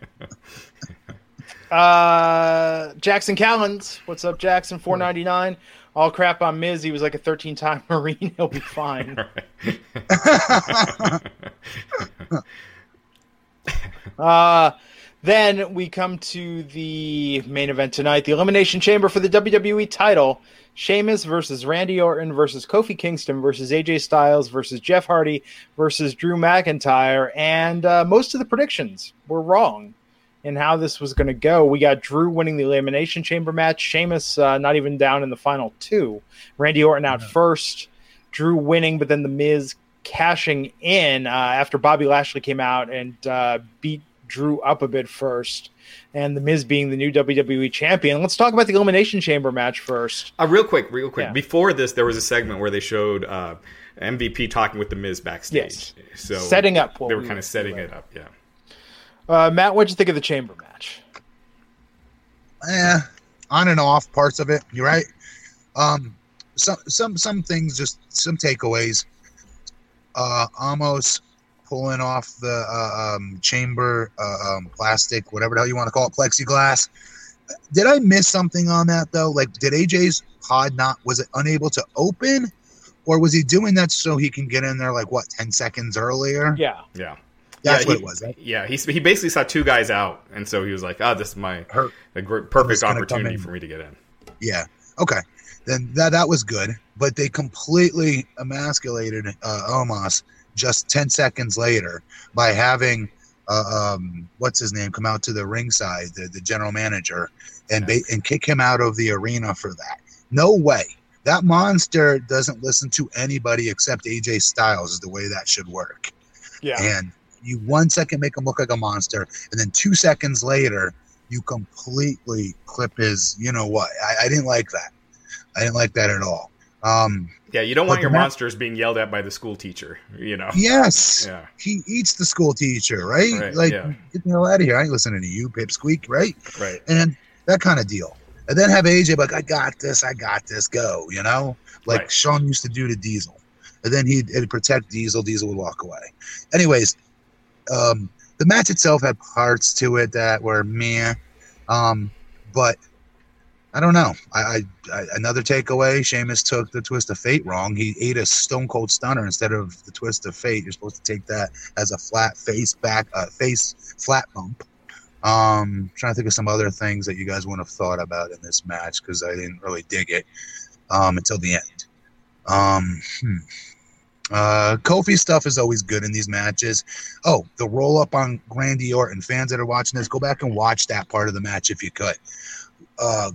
Uh, Jackson Callens, what's up, Jackson? Four ninety nine. All crap on Miz. He was like a thirteen time Marine. He'll be fine. Uh, then we come to the main event tonight, the Elimination Chamber for the WWE title. Sheamus versus Randy Orton versus Kofi Kingston versus AJ Styles versus Jeff Hardy versus Drew McIntyre. And uh, most of the predictions were wrong. in how this was going to go. We got Drew winning the Elimination Chamber match. Sheamus uh, not even down in the final two. Randy Orton out first. Drew winning, but then The Miz cashing in uh, after Bobby Lashley came out and uh, beat Drew up a bit first. And The Miz being the new WWE champion. Let's talk about the Elimination Chamber match first. Uh, real quick, real quick. Yeah. Before this, there was a segment where they showed uh, MVP talking with the Miz backstage. Yes. So Setting up what They were we kind of setting it up. Yeah. Uh, Matt, what'd you think of the Chamber match? eh, on and off parts of it. You're right. Um, some some some things, just some takeaways. Uh, almost pulling off the uh, um, chamber uh, um, plastic, whatever the hell you want to call it, plexiglass. Did I miss something on that though? Like, did AJ's pod not was it unable to open, or was he doing that so he can get in there like what ten seconds earlier? Yeah. Yeah. That's yeah, what he, it was. Right? Yeah, he, he basically saw two guys out, and so he was like, "Oh, this is my Her, a gr- perfect opportunity for me to get in." Yeah. Okay. Then that that was good, but they completely emasculated uh, Omos just ten seconds later by having uh, um, what's his name come out to the ringside, the, the general manager, and ba- and kick him out of the arena for that. No way. That monster doesn't listen to anybody except AJ Styles. Is the way that should work. Yeah. And you one second make him look like a monster, and then two seconds later, you completely clip his. You know what? I, I didn't like that. I didn't like that at all. Um, Yeah, you don't But want your monsters being yelled at by the school teacher. You know. yes, Yeah. he eats the school teacher, right? Right, like, yeah. get the hell out of here! I ain't listening to you, pipsqueak, right? Right. And that kind of deal. And then have AJ like, I got this, I got this, go, you know, like Right. Sean used to do to Diesel. And then he'd, he'd protect Diesel, Diesel would walk away. Anyways, um, the match itself had parts to it that were meh. Um, but I don't know. I, I, I another takeaway: Sheamus took the twist of fate wrong. He ate a stone cold stunner instead of the twist of fate. You're supposed to take that as a flat face back, uh, face flat bump. Um, trying to think of some other things that you guys wouldn't have thought about in this match because I didn't really dig it um, until the end. Um, hmm. Uh, Kofi stuff is always good in these matches. Oh, the roll up on Randy Orton. Fans that are watching this, go back and watch that part of the match if you could. Uh,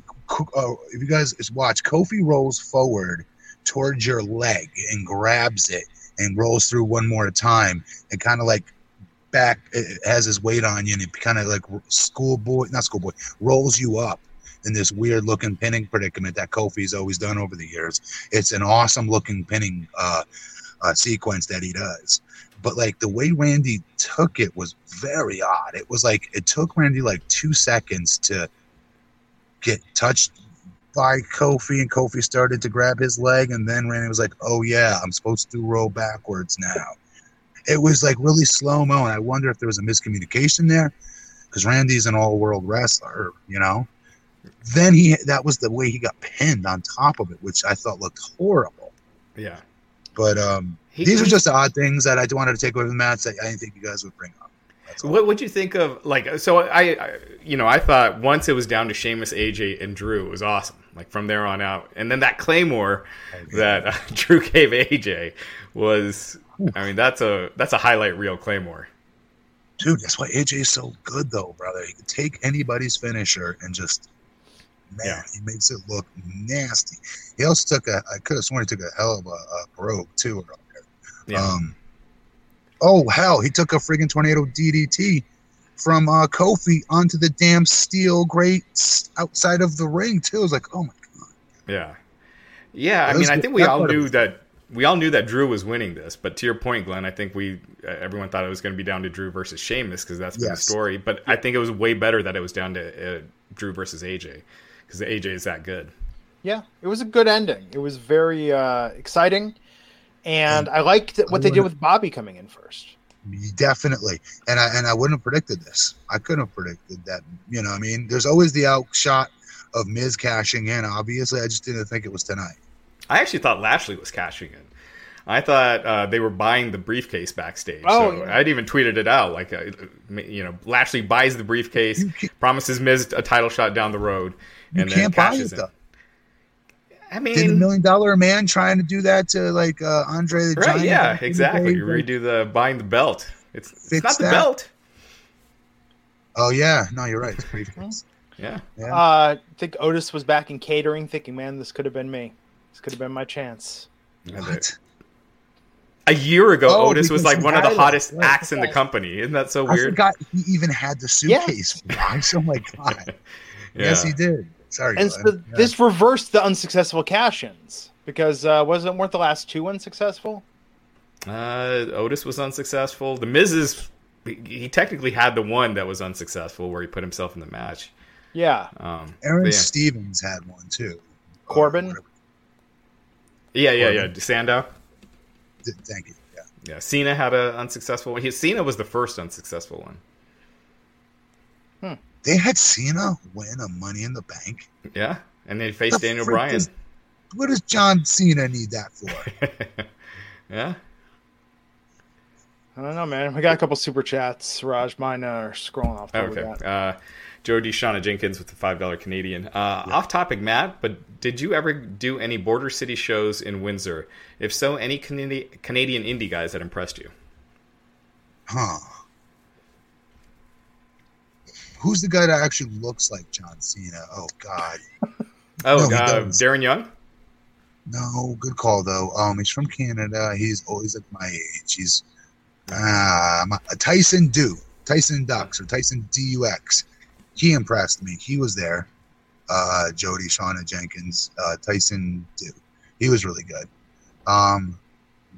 uh, if you guys watch, Kofi rolls forward towards your leg and grabs it and rolls through one more time and kind of like back it has his weight on you and it kind of like schoolboy, not schoolboy, rolls you up in this weird looking pinning predicament that Kofi's always done over the years. It's an awesome looking pinning uh, uh, sequence that he does. But like the way Randy took it was very odd. It was like it took Randy like two seconds to get touched by Kofi, and Kofi started to grab his leg, and then Randy was like, "Oh yeah, I'm supposed to roll backwards now." It was like really slow mo, and I wonder if there was a miscommunication there, because Randy's an all world wrestler, you know. Then he that was the way he got pinned on top of it, which I thought looked horrible. Yeah. But um, He- these are just odd things that I wanted to take away from the match that I didn't think you guys would bring up. All. What would you think of like? So I, I, you know, I thought once it was down to Sheamus, AJ, and Drew, it was awesome. Like from there on out, and then that Claymore that uh, Drew gave AJ was. I mean, that's a that's a highlight reel Claymore. Dude, that's why AJ is so good, though, brother. He can take anybody's finisher and just, man, Yeah. he makes it look nasty. He also took a, I could have sworn he took a hell of a, a brogue, too. Yeah. Um, oh, hell, he took a friggin' tornado DDT from uh, Kofi onto the damn steel grates outside of the ring, too. It was like, oh my God. Yeah, yeah. I mean, was I think we That all knew it. that we all knew that Drew was winning this. But to your point, Glenn, I think we uh, everyone thought it was going to be down to Drew versus Sheamus because that's been Yes. the story. But I think it was way better that it was down to uh, Drew versus AJ because AJ is that good. Yeah, it was a good ending. It was very uh, exciting, and I liked that- what they did with Bobby coming in first. Definitely, and I and I wouldn't have predicted this. I couldn't have predicted that. You know, I mean, there's always the outshot of Miz cashing in. Obviously, I just didn't think it was tonight. I actually thought Lashley was cashing in. I thought uh, they were buying the briefcase backstage. Oh, so yeah. I'd even tweeted it out. Like, uh, you know, Lashley buys the briefcase, promises Miz a title shot down the road, You and then can't buy cashes it in. though. I Did the mean, Million Dollar Man trying to do that to like uh, Andre the right? Giant? Yeah, back in the exactly. day? You redo the buying the belt. It's, it's not the that. belt. Oh yeah, no, you're right. It's briefcase. Yeah. Yeah. Uh, I think Otis was back in catering, thinking, "Man, this could have been me. This could have been my chance." what? A year ago, Oh, Otis was like one of the had it. hottest Right. acts in the company. Isn't that so weird? I forgot he even had the suitcase. Raj. Oh my god. Yes, he did. Sorry. And Glenn. so Yeah. this reversed the unsuccessful cash-ins because uh, wasn't weren't the last two unsuccessful? Uh, Otis was unsuccessful. The Miz is he, he technically had the one that was unsuccessful where he put himself in the match. Yeah, Um, Aaron yeah. Stevens had one too. Corbin? yeah, yeah, yeah. Sandow. Thank you. Yeah. Yeah, Cena had an unsuccessful one. He, Cena was the first unsuccessful one. They had Cena win a Money in the Bank. Yeah, and they faced The Daniel Bryan. is- What does John Cena need that for? yeah. I don't know, man. We got a couple super chats. Raj, mine are scrolling off. What Okay. Uh, Joe D. Shauna Jenkins with the five dollar Canadian. Uh, Off topic, Matt. But did you ever do any border city shows in Windsor? If so, any Canadi- Canadian indie guys that impressed you? Huh. Who's the guy that actually looks like John Cena? Oh God. Oh, No, he uh. Darren Young. No, good call though. Um, he's from Canada. He's always at my age. He's uh, Tyson Du, Tyson Dux or Tyson Dux. He impressed me. He was there. Uh, Jody, Shauna Jenkins, uh, Tyson Du. He was really good. Um,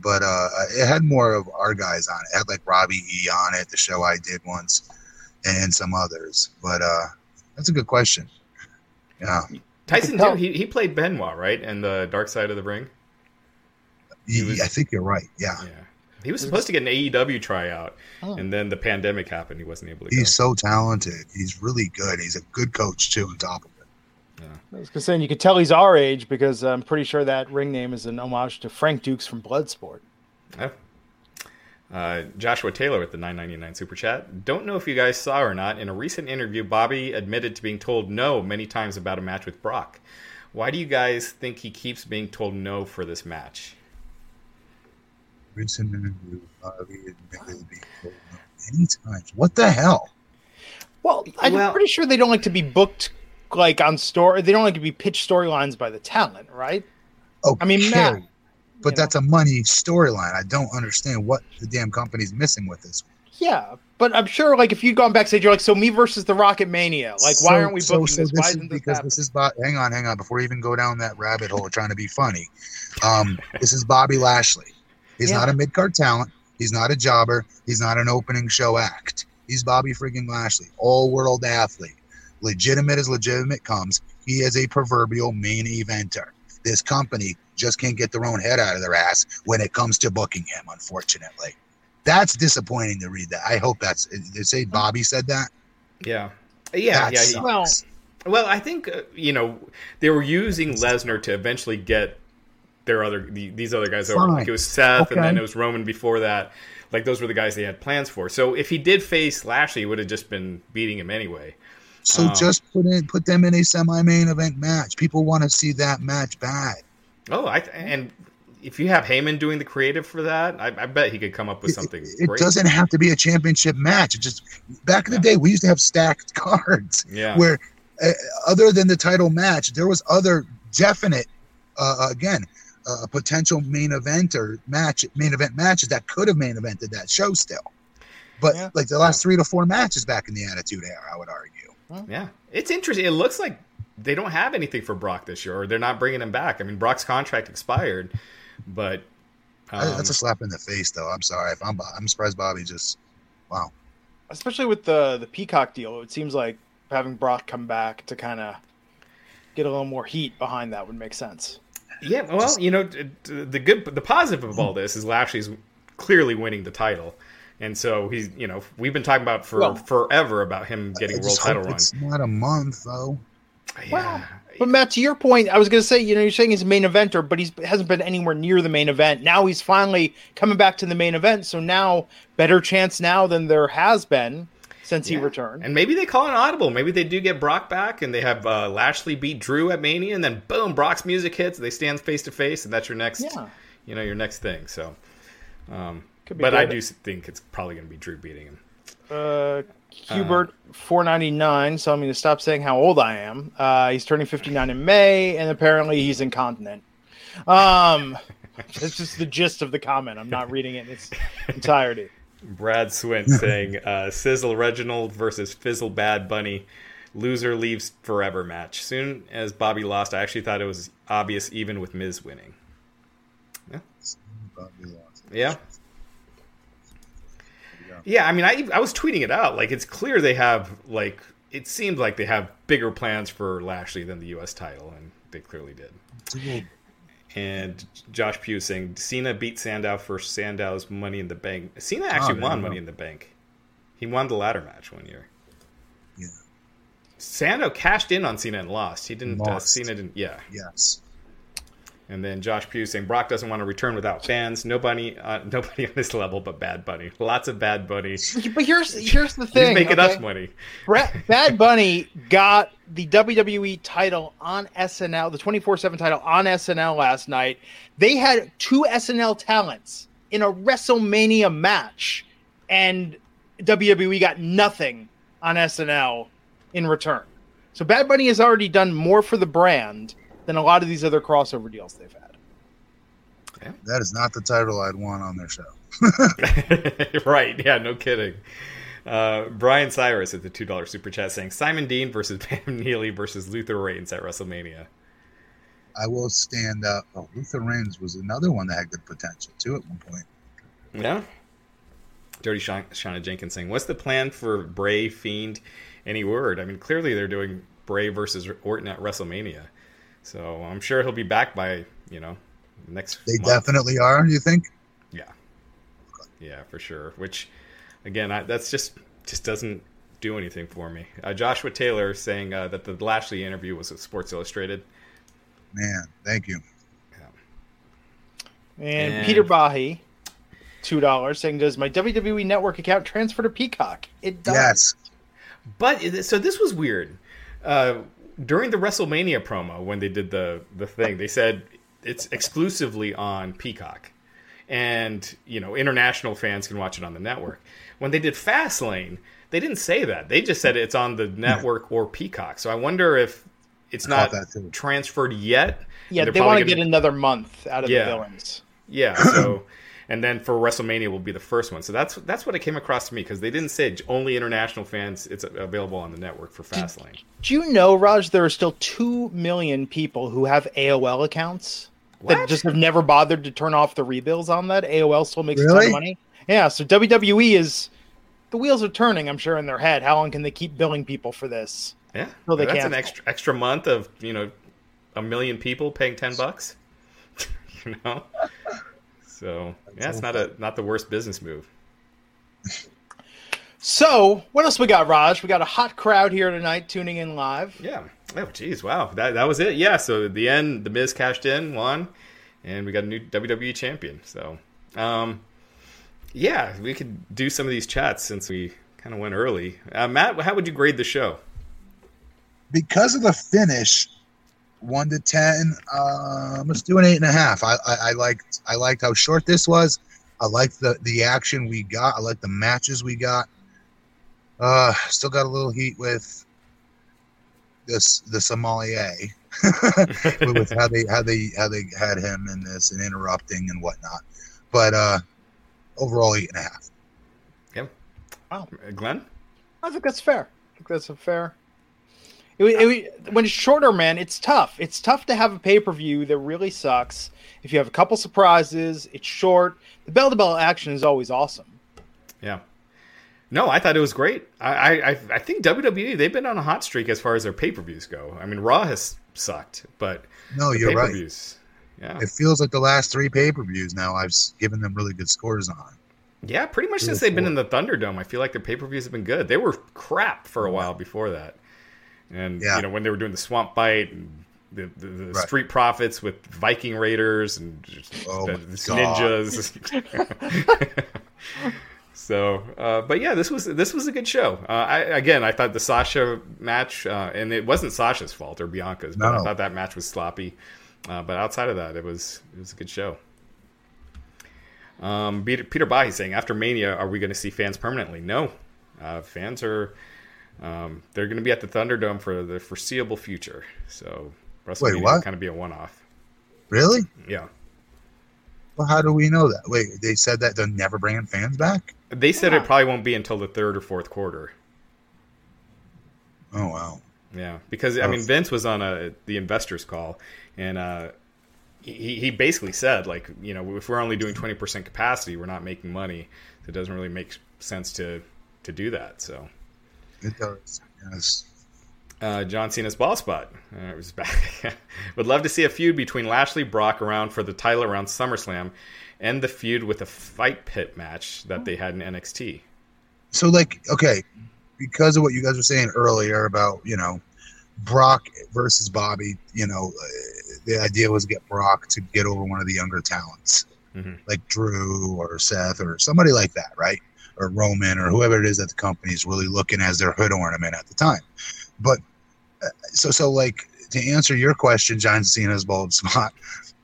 but uh, it had more of our guys on it. It had like Robbie E on it, the show I did once, and some others. But uh, that's a good question. Yeah, Tyson, too. He, he played Benoit, right? In the Dark Side of the Ring. He was- I think you're right. Yeah. Yeah. He was supposed to get an AEW tryout, Oh. and then the pandemic happened. He wasn't able to He's go. so talented. He's really good. He's a good coach too. On top of it, Yeah. I was gonna say, and you could tell he's our age because I'm pretty sure that ring name is an homage to Frank Dux from Bloodsport. Yeah. Uh, Joshua Taylor with the 999 super chat. Don't know if you guys saw or not. In a recent interview, Bobby admitted to being told no many times about a match with Brock. Why do you guys think he keeps being told no for this match? recent interview, Bobby admitted being told no many times. What the hell? Well, I'm Well- pretty sure they don't like to be booked like on story. They don't like to be pitched storylines by the talent, right? Oh, I mean, Matt, Carrie, but you that's a money storyline. I don't understand what the damn company's missing with this. Yeah, but I'm sure, like, if you'd gone backstage, you're like, so me versus the Rocket Mania. Like, why aren't we so- booking so this? Why is isn't this because happening? this is Bob. Hang on, hang on. Before we even go down that rabbit hole, trying to be funny, um, this is Bobby Lashley. He's Yeah. not a mid card talent. He's not a jobber. He's not an opening show act. He's Bobby friggin' Lashley, all world athlete, legitimate as legitimate comes. He is a proverbial main eventer. This company just can't get their own head out of their ass when it comes to booking him. Unfortunately, that's disappointing to read. That I hope that's. They say Bobby said that. Yeah. Yeah, That yeah. he- sucks. Well, Well, I think uh, you know they were using Lesnar to eventually get their other the, these other guys over. Fine. Like it was Seth, and then it was Roman before that. Like those were the guys they had plans for. So if he did face Lashley, he would have just been beating him anyway. So Um, just put in put them in a semi-main event match. People want to see that match bad. Oh, I and if you have Heyman doing the creative for that, I, I bet he could come up with something. It, it doesn't have to be a championship match. It just back in the day we used to have stacked cards Yeah. where uh, other than the title match, there was other definite uh, again uh, potential main event or match main event matches that could have main evented that show still. But Yeah. like the last three to four matches back in the Attitude Era, I would argue. Yeah, it's interesting. It looks like they don't have anything for Brock this year, or they're not bringing him back. I mean, Brock's contract expired, but um, That's a slap in the face, though. I'm sorry if I'm I'm surprised Bobby just wow. especially with the the Peacock deal, it seems like having Brock come back to kind of get a little more heat behind that would make sense. yeah. Well, you know, t- t- the good, the positive of all this is Lashley's clearly winning the title, and so he's, you know, we've been talking about for Well- forever about him getting I a world just title hope run. it's not a month though. Yeah. But Matt, to your point, I was going to say, you know, you're saying he's a main eventer, but he's hasn't been anywhere near the main event. Now he's finally coming back to the main event, so now better chance now than there has been since he returned. And maybe they call an audible. Maybe they do get Brock back, and they have uh, Lashley beat Drew at Mania, and then boom, Brock's music hits. They stand face to face, and that's your next, Yeah. you know, your next thing. So, um, Could be but I do think it's probably going to be Drew beating him. Uh, Hubert 499. So I'm going to stop saying how old I am. Uh, he's turning fifty nine in May, and apparently he's incontinent. Um, that's just the gist of the comment. I'm not reading it in its entirety. Brad Swint saying uh, Sizzle Reginald versus Fizzle Bad Bunny. Loser leaves forever match. Soon as Bobby lost, I actually thought it was obvious even with Miz winning. Yeah. Yeah. Yeah, I mean, I I was tweeting it out. Like, it's clear they have like it seemed like they have bigger plans for Lashley than the U.S. title, and they clearly did. And Josh Pugh saying Cena beat Sandow for Sandow's Money in the Bank. Cena actually Oh, won. Money in the Bank. He won the ladder match one year. Yeah. Sandow cashed in on Cena and lost. He didn't. Uh, Cena didn't. Yeah. Yes. And then Josh Pugh saying Brock doesn't want to return without fans. Nobody, uh, nobody on this level but Bad Bunny. Lots of Bad Bunny. But here's here's the thing. making okay? us money. Bad Bunny got the WWE title on SNL, the 24 7 title on SNL last night. They had two SNL talents in a WrestleMania match, and WWE got nothing on SNL in return. So Bad Bunny has already done more for the brand than a lot of these other crossover deals they've had. That is not the title I'd want on their show. right? Yeah, no kidding. Uh, Brian Cyrus at the two dollar super chat saying Simon Dean versus Bam Neely versus Luther Reigns at WrestleMania. I will stand up. Oh, Luther Reigns was another one that had good potential too at one point. Yeah. Dirty Sha- Shauna Jenkins saying, "What's the plan for Bray Fiend? Any word? I mean, clearly they're doing Bray versus Orton at WrestleMania, so I'm sure he'll be back by you know next. They month. definitely are. You think? Yeah, yeah, for sure. Which, again, I, that's just just doesn't do anything for me. Uh, Joshua Taylor saying uh, that the Lashley interview was with Sports Illustrated. Man, thank you. And, And- Peter Bahi, $2, saying, Does my WWE Network account transfer to Peacock? It does. Yes. But so this was weird. Uh, during the WrestleMania promo, when they did the the thing, they said it's exclusively on Peacock, and you know international fans can watch it on the network. When they did Fastlane, they didn't say that. They just said it's on the network or Peacock. So I wonder if it's not that transferred yet. Yeah, They're they probably want to gonna- get another month out of Yeah. the villains. Yeah. So. And then for WrestleMania will be the first one. So that's that's what it came across to me because they didn't say only international fans. It's available on the network for Fastlane. Do you know, Raj, there are still 2 million people who have AOL accounts that just have never bothered to turn off the rebills on that? AOL still makes a ton of money. Yeah, so WWE is. The wheels are turning, I'm sure, in their head. How long can they keep billing people for this? Yeah, Well, they that's cancel. an extra extra month of you know a million people paying ten bucks. you know, so yeah, it's not a not the worst business move. So, what else we got, Raj? We got a hot crowd here tonight tuning in live. Yeah. Oh, geez, wow, that that was it. Yeah. So at the end, the Miz cashed in, won, and we got a new WWE champion. So, um, yeah, we could do some of these chats since we kind of went early. Uh, Matt, how would you grade the show? Because of the finish, one to ten, uh, let's do an eight and a half. I, I, I liked I liked how short this was. I liked the the action we got. I liked the matches we got. Uh, still got a little heat with this the sommelier with how they how they how they had him in this and interrupting and whatnot. But uh, overall, eight and a half. Uh, Glenn? I think that's fair. I think that's a fair. It, it, when it's shorter, man, it's tough. It's tough to have a pay per view that really sucks. If you have a couple surprises, it's short. The bell to bell action is always awesome. Yeah. No, I thought it was great. I, I, I think WWE they've been on a hot streak as far as their pay per views go. I mean, Raw has sucked, but No, you're right. yeah, It feels like the last three pay per views now. I've given them really good scores on. yeah, pretty much Three since they've been in the Thunderdome, I feel like their pay per views have been good. They were crap for a while before that, and Yeah. you know when they were doing the Swamp Bite and the, the, the Right. Street Profits with Viking Raiders and Oh the, ninjas. So, uh, but yeah, this was this was a good show. Uh, I, again, I thought the Sasha match, uh, and it wasn't Sasha's fault or Bianca's, but I thought that match was sloppy. Uh, but outside of that, it was it was a good show. Um, Peter, Peter Bahi saying, after Mania, are we going to see fans permanently? No, Uh, fans are um, they're going to be at the Thunderdome for the foreseeable future. So WrestleMania what? will kind of be a one-off. Really? Yeah, Well, how do we know that? Wait, they said that they're never bringing fans back. they said Yeah. it probably won't be until the third or fourth quarter. Oh wow. Yeah, because I mean Vince was on a the investors call, and uh, he he basically said like you know if we're only doing twenty percent capacity, we're not making money. So it doesn't really make sense to to do that. So It does. Yes. uh, John Cena's ball spot uh, it was back. Would love to see a feud between Lashley Brock around for the title around SummerSlam, and the feud with a fight pit match that they had in NXT. So like, okay, because of what you guys were saying earlier about you know Brock versus Bobby, you know, uh, the idea was get Brock to get over one of the younger talents, Mhm. like Drew or Seth or somebody like that, right? Or Roman or whoever it is that the company is really looking as their hood ornament at the time. But uh, so so like to answer your question, John Cena's bold spot,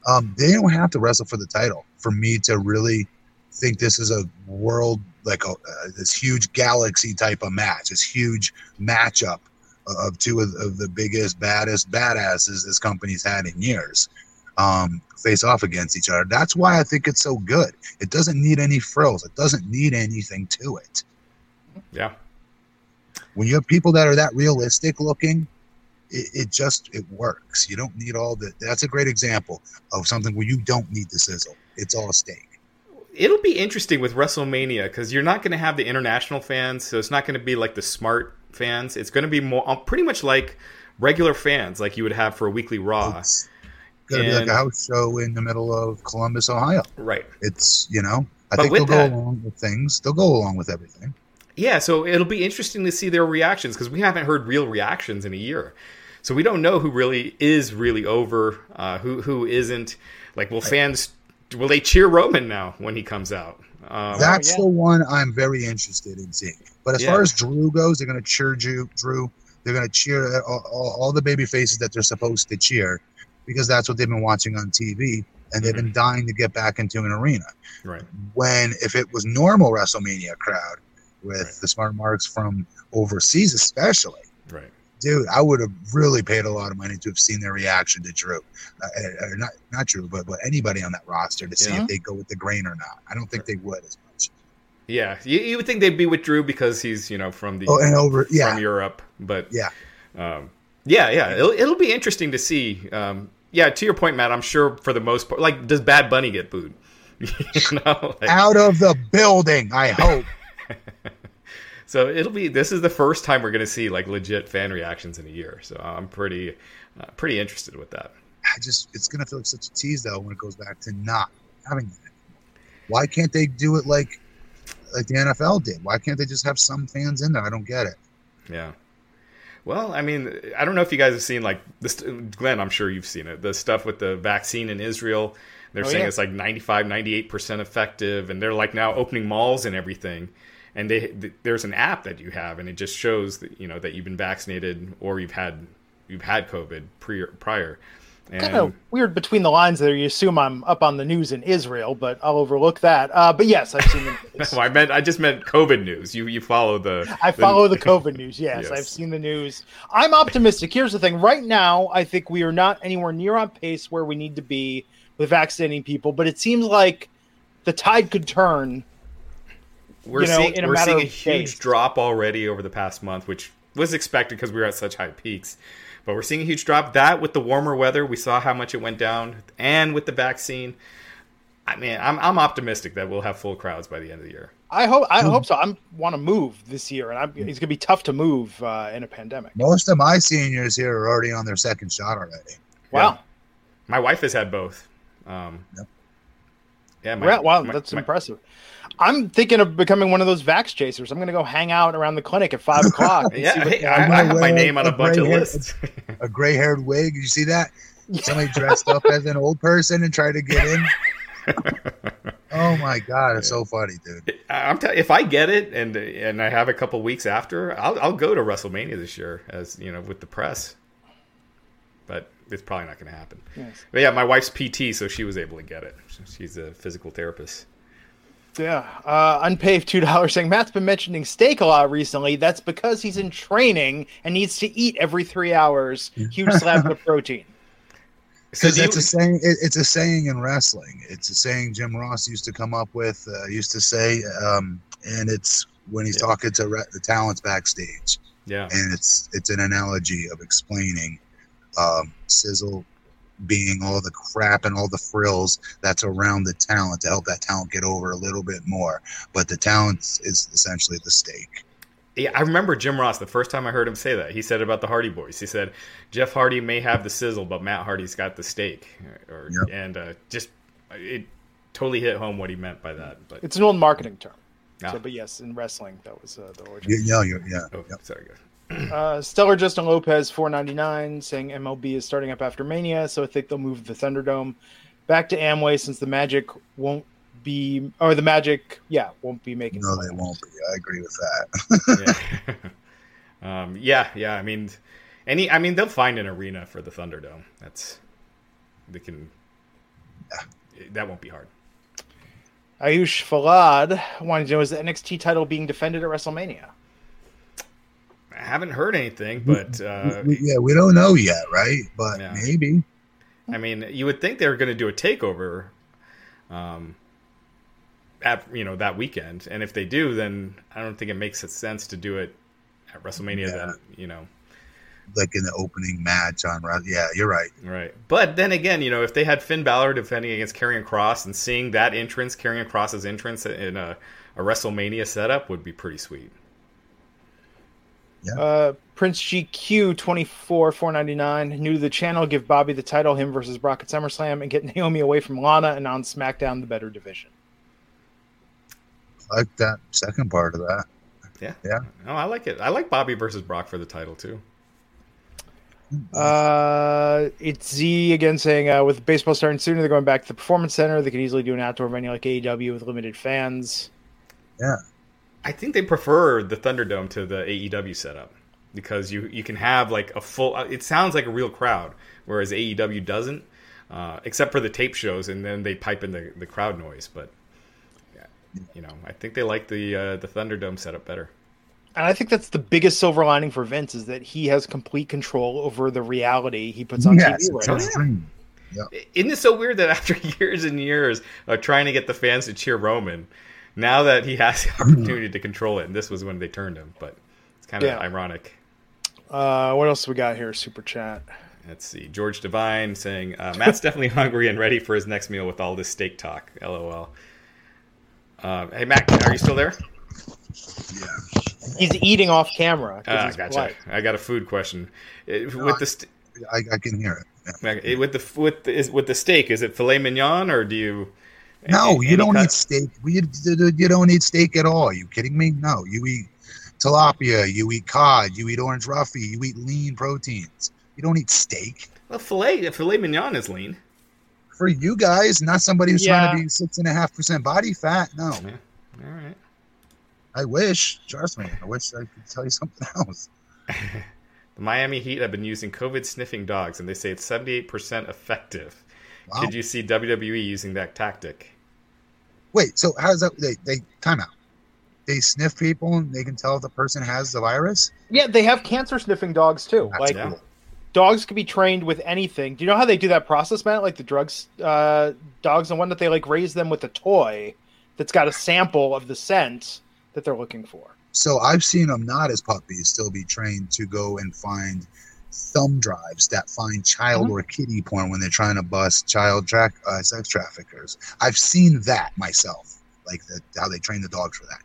um, they don't have to wrestle for the title for me to really think this is a world like a uh, this huge galaxy type of match, this huge matchup of two of, of the biggest, baddest badasses this company's had in years um, face off against each other. That's why I think it's so good. It doesn't need any frills. It doesn't need anything to it. Yeah, When you have people that are that realistic looking, it, it just it works. You don't need all the. That's a great example of something where you don't need the sizzle. It's all steak. it'll be interesting with WrestleMania because you're not going to have the international fans, so it's not going to be like the smart fans. It's going to be more uh, pretty much like regular fans, like you would have for a weekly Raw. It's gonna be like a house show in the middle of Columbus, Ohio. Right. It's you know. I But think they'll with go along with things. They'll go along with everything. Yeah, so it'll be interesting to see their reactions because we haven't heard real reactions in a year. So we don't know who really is really over, uh, who who isn't. Like, will fans will they cheer Roman now when he comes out? Um, That's yeah. the one I'm very interested in seeing. But as Yeah. far as Drew goes, they're going to cheer Drew. Drew. They're going to cheer all, all, all the baby faces that they're supposed to cheer because that's what they've been watching on TV, and they've been dying to get back into an arena. right. When if it was normal WrestleMania crowd with Right. the smart marks from overseas, especially, Right. dude, I would have really paid a lot of money to have seen their reaction to Drew, uh, uh, not not Drew, but but anybody on that roster to see Yeah. if they go with the grain or not. I don't think they would as much. Yeah, you, you would think they'd be with Drew because he's you know from the Oh, and over, yeah, from Europe, but yeah. um, yeah, yeah, it'll, it'll be interesting to see. Um, yeah, to your point, Matt, I'm sure for the most part, like, does Bad Bunny get booed? you know, like, out of the building. I hope. so it'll be. This is the first time we're going to see like legit fan reactions in a year. So I'm pretty, uh, pretty interested with that. I just it's gonna feel like such a tease though when it goes back to not having that. Why can't they do it like like the NFL did? Why can't they just have some fans in there? I don't get it. Yeah. Well, I mean, I don't know if you guys have seen like this. Glenn, I'm sure you've seen it. The stuff with the vaccine in Israel. They're Oh, saying yeah. it's like 95, 98% effective, and they're like now opening malls and everything. And they th- there's an app that you have, and it just shows that you know that you've been vaccinated or you've had you've had COVID prior. prior. Kind of weird between the lines there. You assume I'm up on the news in Israel, but I'll overlook that. Uh, but yes, I've seen the news. no, I meant I just meant COVID news. You you follow the I follow the COVID news. Yes, Yes. I've seen the news. I'm optimistic. Here's the thing: right now, I think we are not anywhere near on pace where we need to be with vaccinating people. But it seems like the tide could turn. we're you know, seeing in a we're seeing a huge days. drop already over the past month, which was expected because we were at such high peaks. But we're seeing a huge drop. That with the warmer weather, we saw how much it went down, and with the vaccine, I mean, I'm I'm optimistic that we'll have full crowds by the end of the year. I hope. I hope so. I want to move this year, and I'm, it's going to be tough to move uh, in a pandemic. Most of my seniors here are already on their second shot already. Wow. My wife has had both. Um, Yep. Yeah, my, Wow, wow, my- that's my- impressive. I'm thinking of becoming one of those vax chasers. I'm going to go hang out around the clinic at five o'clock. Yeah, what- hey, I, I'm I gonna have my name on a a bunch of hair- lists. A gray haired wig. You see that? Somebody dressed up as an old person and tried to get in. Oh my god, it's so funny, dude. I'm tell- if I get it and and I have a couple weeks after, I'll I'll go to WrestleMania this year as you know with the press. But it's probably not going to happen. Yes. But yeah, my wife's PT, so she was able to get it. She's a physical therapist. Yeah, uh, unpaved two dollars saying Matt's been mentioning steak a lot recently. That's because he's in training and needs to eat every three hours. Huge slabs of protein. Because do it's you- a saying. It, it's a saying in wrestling. It's a saying Jim Ross used to come up with. Uh, used to say, um, and it's when he's Yeah. talking to re- the talents backstage, yeah. and it's it's an analogy of explaining um, sizzle being all the crap and all the frills that's around the talent to help that talent get over a little bit more. But the talent is essentially the steak. Yeah, I remember Jim Ross the first time I heard him say that. He said about the Hardy Boys. He said Jeff Hardy may have the sizzle, but Matt Hardy's got the steak. Or, Yep. and uh, just it totally hit home what he meant by that. But It's an old marketing term. Ah. So, but yes, in wrestling, that was uh, the origin. Yeah, yeah, you yeah. oh, Yep. sorry, guys. Uh, Stellar Justin Lopez, four ninety nine, saying MLB is starting up after Mania, so I think they'll move the Thunderdome back to Amway since the Magic won't be, or the Magic, yeah, won't be making. No, they won't be. I agree with that. yeah. um, yeah, yeah. I mean, any. I mean, they'll find an arena for the Thunderdome. That's they can. Yeah. That won't be hard. Ayush Falad wanted to know is the NXT title being defended at WrestleMania? I haven't heard anything, but uh, yeah, we don't know yet, right? But Yeah. maybe. I mean, you would think they were going to do a takeover, um, at you know that weekend, and if they do, then I don't think it makes sense to do it at WrestleMania. Yeah. Then you know, like in the opening match on Yeah, you're right. right? But then again, you know, if they had Finn Balor defending against Karrion Kross and seeing that entrance, Karrion Kross's entrance in a, a WrestleMania setup would be pretty sweet. Uh, Prince GQ twenty four four ninety nine new to the channel. Give Bobby the title, him versus Brock at SummerSlam, and get Naomi away from Lana and on SmackDown the better division. I like that second part of that. Yeah, Yeah. Oh, I like it. I like Bobby versus Brock for the title too. Uh, it's Z again saying uh, with baseball starting sooner, they're going back to the performance center. They can easily do an outdoor venue like AEW with limited fans. Yeah. I think they prefer the Thunderdome to the AEW setup because you you can have like a full. uh, It sounds like a real crowd, whereas AEW doesn't, uh, except for the tape shows, and then they pipe in the, the crowd noise. But yeah, you know, I think they like the uh, the Thunderdome setup better. And I think that's the biggest silver lining for Vince is that he has complete control over the reality he puts on Yes, TV it's right now. yeah. Isn't it so weird that after years and years of trying to get the fans to cheer Roman, now that he has the opportunity to control it, and this was when they turned him, but it's kind of Yeah. ironic. Uh, what else we got here? Super chat. Let's see. George Devine saying uh, Matt's definitely hungry and ready for his next meal with all this steak talk. LOL. Uh, hey Matt, are you still there? Yeah. He's eating off camera. Ah, gotcha. polite. I got a food question. Uh, With the st- I, I can hear it. Yeah. uh, with the with the, is, with the steak, is it filet mignon or do you? No, any you don't cut? eat steak. You, you don't eat steak at all. you kidding me? No, you eat tilapia, you eat cod, you eat orange roughy, you eat lean proteins. You don't eat steak. Well, filet filet mignon is lean. For you guys, not somebody who's Yeah. trying to be six and a half percent body fat. No, Yeah. All right. I wish. Trust me. I wish I could tell you something else. The Miami Heat have been using COVID sniffing dogs, and they say it's seventy eight percent effective. Wow. Did you see WWE using that tactic? Wait, so how's that? They, they time out. They sniff people and they can tell if the person has the virus. Yeah, they have cancer sniffing dogs too. That's like Yeah. dogs can be trained with anything. Do you know how they do that process, Matt? Like the drugs, uh, dogs and one that they like raise them with a toy that's got a sample of the scent that they're looking for. So I've seen them not as puppies still be trained to go and find thumb drives that find child Mhm. or kiddie porn when they're trying to bust child track uh, sex traffickers. I've seen that myself, like the, how they train the dogs for that.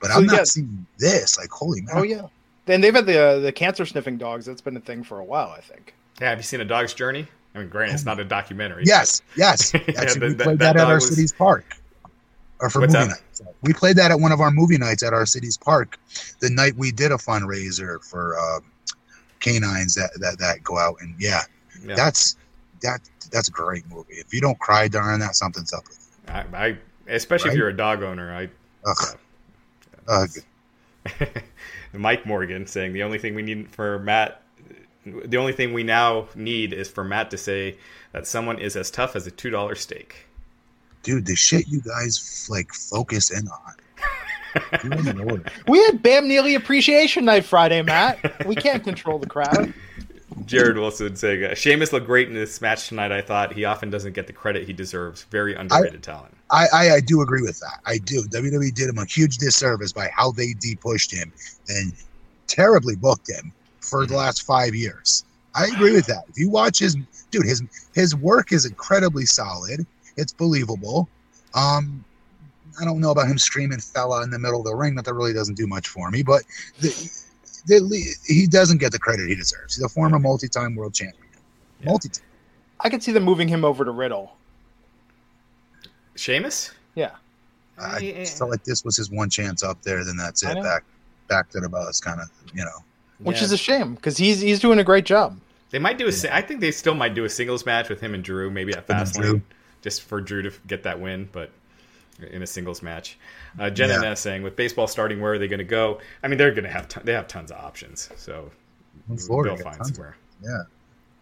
But So, I'm not yeah. seeing this. Like, holy man! Oh yeah. Then they've had the uh, the cancer sniffing dogs. That's been a thing for a while, I think. Yeah, have you seen A Dog's Journey? I mean, granted, it's not a documentary. Yes, yes. Yeah, Actually, that- we played that that, at our was- city's park, or for What's movie that? night. Sorry. We played that at one of our movie nights at our city's park. The night we did a fundraiser for uh, canines that, that that go out, and yeah, Yeah. that's that that's a great movie. If you don't cry during that, something's up with I, I especially if you're a dog owner, I you. Ugh. Ugh. Mike Morgan saying the only thing we need for Matt, the only thing we now need is for Matt to say that someone is as tough as a two dollar steak. dude, the shit you guys like focus in on. We had Bam Neely Appreciation Night Friday, Matt. We can't control the crowd. Jared Wilson saying, uh, Sheamus looked great in this match tonight. I thought he often doesn't get the credit he deserves. Very underrated talent. I, I, I do agree with that. I do. WWE did him a huge disservice by how they depushed him and terribly booked him for the last five years. I agree with that. If you watch his dude, his his work is incredibly solid. It's believable. Um, I don't know about him screaming fella in the middle of the ring. That that really doesn't do much for me. But the, the, he doesn't get the credit he deserves. He's a former multi-time world champion. Yeah. Multi. I could see them moving him over to Riddle. Sheamus? Yeah. I Yeah. felt like this was his one chance up there. Then that's it. Back back to the bus, kind of. You know. Which Yeah. is a shame because he's he's doing a great job. They might do a. si- I think they still might do a singles match with him and Drew, maybe at Him and Fastlane, just for Drew to get that win, but in a singles match. Uh, Jen and Yeah. S saying, with baseball starting, where are they going to go? I mean, they're going to have ton- they have tons of options, so Florida, they'll find tons of- somewhere. Yeah.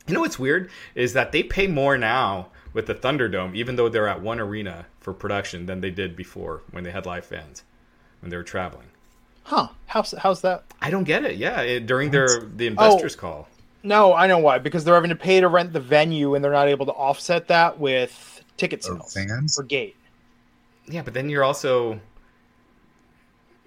You know what's weird is that they pay more now with the Thunderdome, even though they're at one arena for production, than they did before when they had live fans when they were traveling. Huh? How's how's that? I don't get it. Yeah, it, during their the investors call. No, I know why. Because they're having to pay to rent the venue, and they're not able to offset that with ticket Or sales fans. or gate. Yeah, but then you're also.